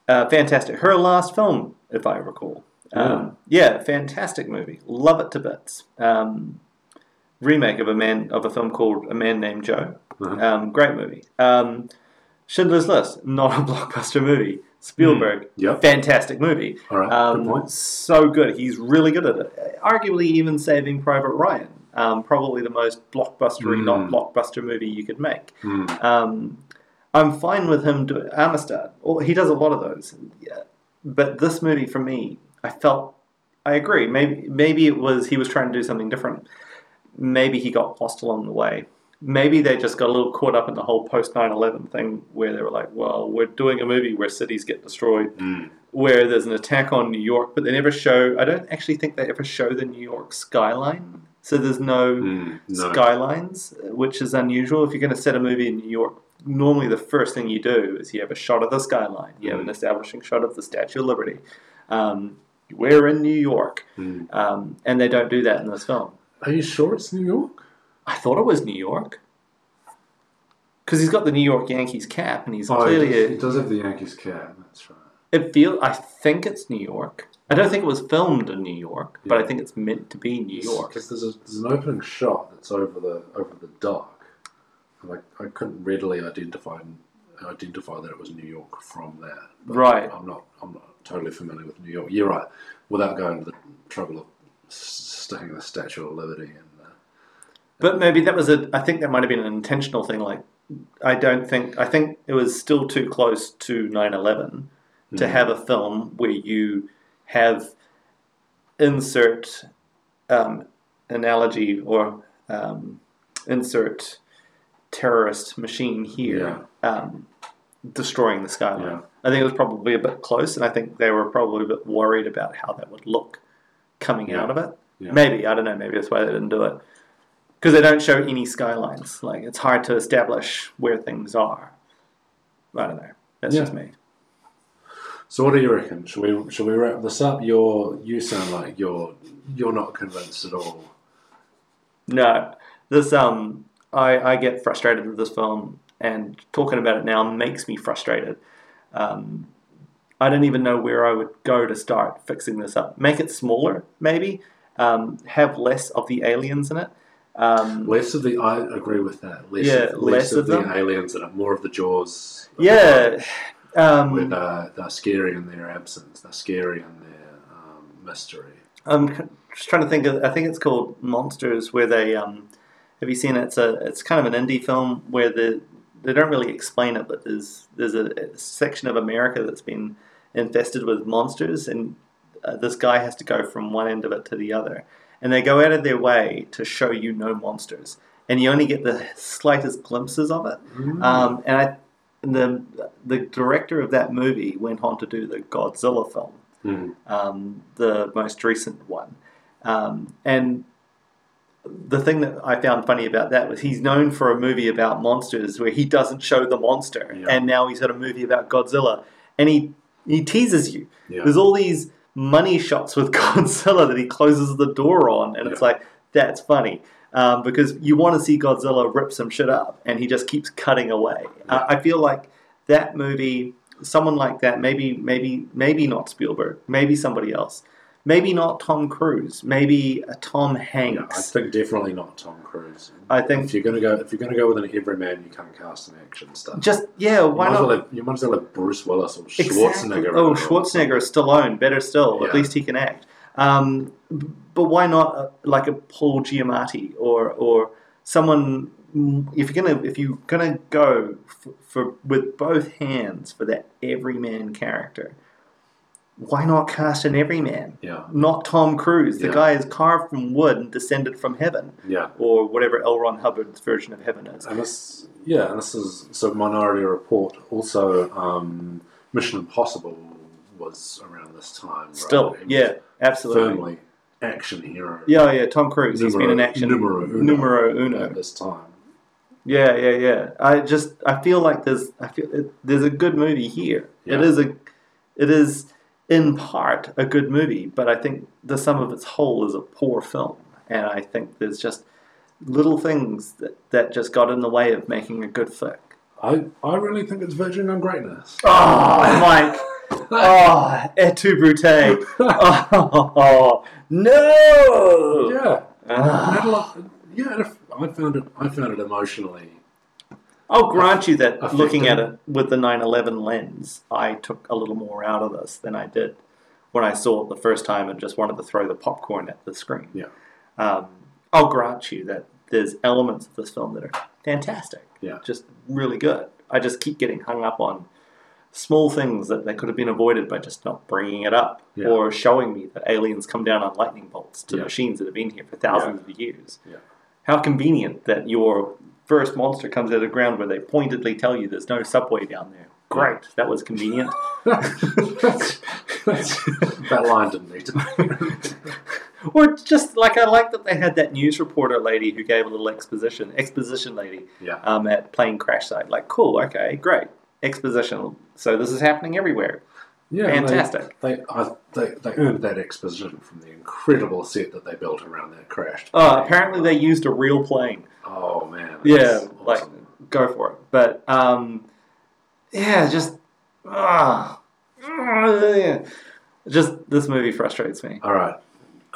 uh, fantastic. Her last film, if I recall. Um, yeah, fantastic movie. Love it to bits. Um, remake of a man of a film called A Man Named Joe. Uh-huh. Um, great movie. Um, Schindler's List, not a [laughs] blockbuster movie. Spielberg, Yep. fantastic movie. All right. Um, good point. So good. He's really good at it. Arguably, even Saving Private Ryan. Um, probably the most blockbustery, Mm. not blockbuster movie you could make. Mm. Um, I'm fine with him doing Amistad. Well, he does a lot of those. Yeah. But this movie, for me, I felt. I agree. Maybe maybe it was he was trying to do something different. Maybe he got lost along the way. Maybe they just got a little caught up in the whole post 9/11 thing, where they were like, "Well, we're doing a movie where cities get destroyed, Mm. where there's an attack on New York, but they never show. I don't actually think they ever show the New York skyline. So there's no Mm. No. skylines, which is unusual. If you're going to set a movie in New York, normally the first thing you do is you have a shot of the skyline, you have an Mm. establishing shot of the Statue of Liberty. Um, we're in New York, Mm. um, and they don't do that in this film. Are you sure it's New York? I thought it was New York. Because he's got the New York Yankees cap, and he's Oh, he clearly. does, a, he does have the Yankees cap. That's right. It feel. I think it's New York. I don't think it was filmed in New York, but I think it's meant to be New York. Because there's, there's an opening shot that's over the over the dock, and I, I couldn't readily identify identify that it was New York from that. But Right. I'm not I'm not totally familiar with New York. You're right. Without going to the trouble of sticking the Statue of Liberty and. But maybe that was a. I think that might have been an intentional thing. Like, I don't think. I think it was still too close to 9 11 to Mhm. have a film where you have insert um, analogy or um, insert terrorist machine here um, destroying the skyline. Yeah. I think it was probably a bit close, and I think they were probably a bit worried about how that would look coming Yeah. out of it. Yeah. Maybe I don't know. Maybe that's why they didn't do it because they don't show any skylines. Like it's hard to establish where things are. I don't know. That's Yeah. just me. So what do you reckon? Should we should we wrap this up? You're you sound like you're you're not convinced at all. No, this um, I I get frustrated with this film, and talking about it now makes me frustrated. Um, I don't even know where I would go to start fixing this up. Make it smaller, maybe. Um, have less of the aliens in it. Um, Less of the I agree with that. Less Yeah, of, less, less of, of the them. aliens and more of the jaws. yeah. where Um, they're, they're scary in their absence. They're scary in their um, mystery. I'm just trying to think. Of, I think it's called Monsters, where they um, have you seen it? It's a it's kind of an indie film where the they don't really explain it, but there's there's a, a section of America that's been infested with monsters, and uh, this guy has to go from one end of it to the other, and they go out of their way to show you no monsters, and you only get the slightest glimpses of it. Um, and I, the the director of that movie went on to do the Godzilla film Mm. um, the most recent one. Um, and the thing that I found funny about that was he's known for a movie about monsters where he doesn't show the monster, Yeah. and now he's got a movie about Godzilla, and he he teases you. Yeah. There's all these money shots with [laughs] Godzilla that he closes the door on, and it's like that's funny. Um, because you want to see Godzilla rip some shit up, and he just keeps cutting away. Uh, I feel like that movie, someone like that, maybe, maybe, maybe not Spielberg, maybe somebody else, maybe not Tom Cruise, maybe a Tom I Hanks. think definitely not Tom Cruise. I think if you're gonna go, if you're gonna go with an everyman, you can't cast an action star. just yeah, you why might, as well not? have, you might as well have Bruce Willis or Exactly. Schwarzenegger. Oh, in it or Schwarzenegger or Stallone, better still. At Yeah. least he can act. Um, b- but why not uh, like a Paul Giamatti or or someone? mm, If you're gonna if you're gonna go for, for with both hands for that everyman character, why not cast an everyman? Yeah, Not Tom Cruise. The Yeah. guy is carved from wood and descended from heaven, yeah. or whatever L. Ron Hubbard's version of heaven is. And this, yeah, and this is so Minority Report. Also, um, Mission Impossible was around this time. right? Still, yeah, absolutely. firmly action hero. Yeah, yeah, Tom Cruise. He's been Numero- action. numero uno. Numero uno. at this time. Yeah, yeah, yeah. I just I feel like there's I feel it, there's a good movie here. It Yeah. is a it is in part a good movie, but I think the sum of its whole is a poor film, and I think there's just little things that, that just got in the way of making a good flick. I, I really think it's verging on greatness. Oh, ah, Mike. Oh, et tu brute. Oh, no. yeah, Ah. I had a lot- yeah. I found it. I found it emotionally. I'll grant you that looking at it with the 911 lens, I took a little more out of this than I did when I saw it the first time and just wanted to throw the popcorn at the screen. Yeah. Um, I'll grant you that there's elements of this film that are fantastic. Yeah. Just really good. I just keep getting hung up on small things that, they could have been avoided by just not bringing it up Yeah. or showing me that aliens come down on lightning bolts to Yeah. machines that have been here for thousands of years. Yeah. How convenient that your first monster comes out of the ground where they pointedly tell you there's no subway down there. Great, that was convenient. [laughs] that line didn't need to be. [laughs] or just like I like that they had that news reporter lady who gave a little exposition, exposition lady yeah. um, at plane crash site. Like, cool, okay, great, exposition. So this is happening everywhere. Yeah, Fantastic. They, they, I, they, they earned that exposition from the incredible set that they built around that crashed. Uh, apparently, they used a real plane. Oh man, Yeah, that's like go for it. But um, yeah, just ah, just this movie frustrates me. all right.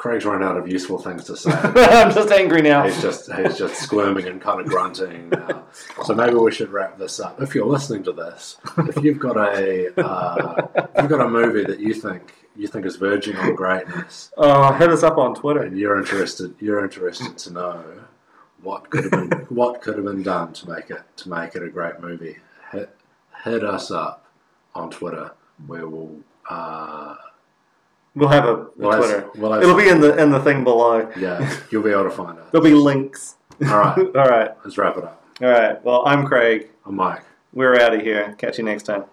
Craig's run out of useful things to say. [laughs] I'm just angry now. he's just he's just squirming and kind of grunting. Now. [laughs] So maybe we should wrap this up. If you're listening to this, if you've got a uh, if you've got a movie that you think you think is verging on greatness, Oh, hit us up on Twitter. and you're interested you're interested to know what could have been what could have been done to make it to make it a great movie, hit hit us up on Twitter. we'll uh, We'll have a, we'll have- Twitter. we'll have It'll some- be in the in the thing below. yeah, you'll be able to find us. There'll be links. All right, [laughs] All right. let's wrap it up. All right. Well, I'm Craig. I'm Mike. We're out of here. Catch you next time.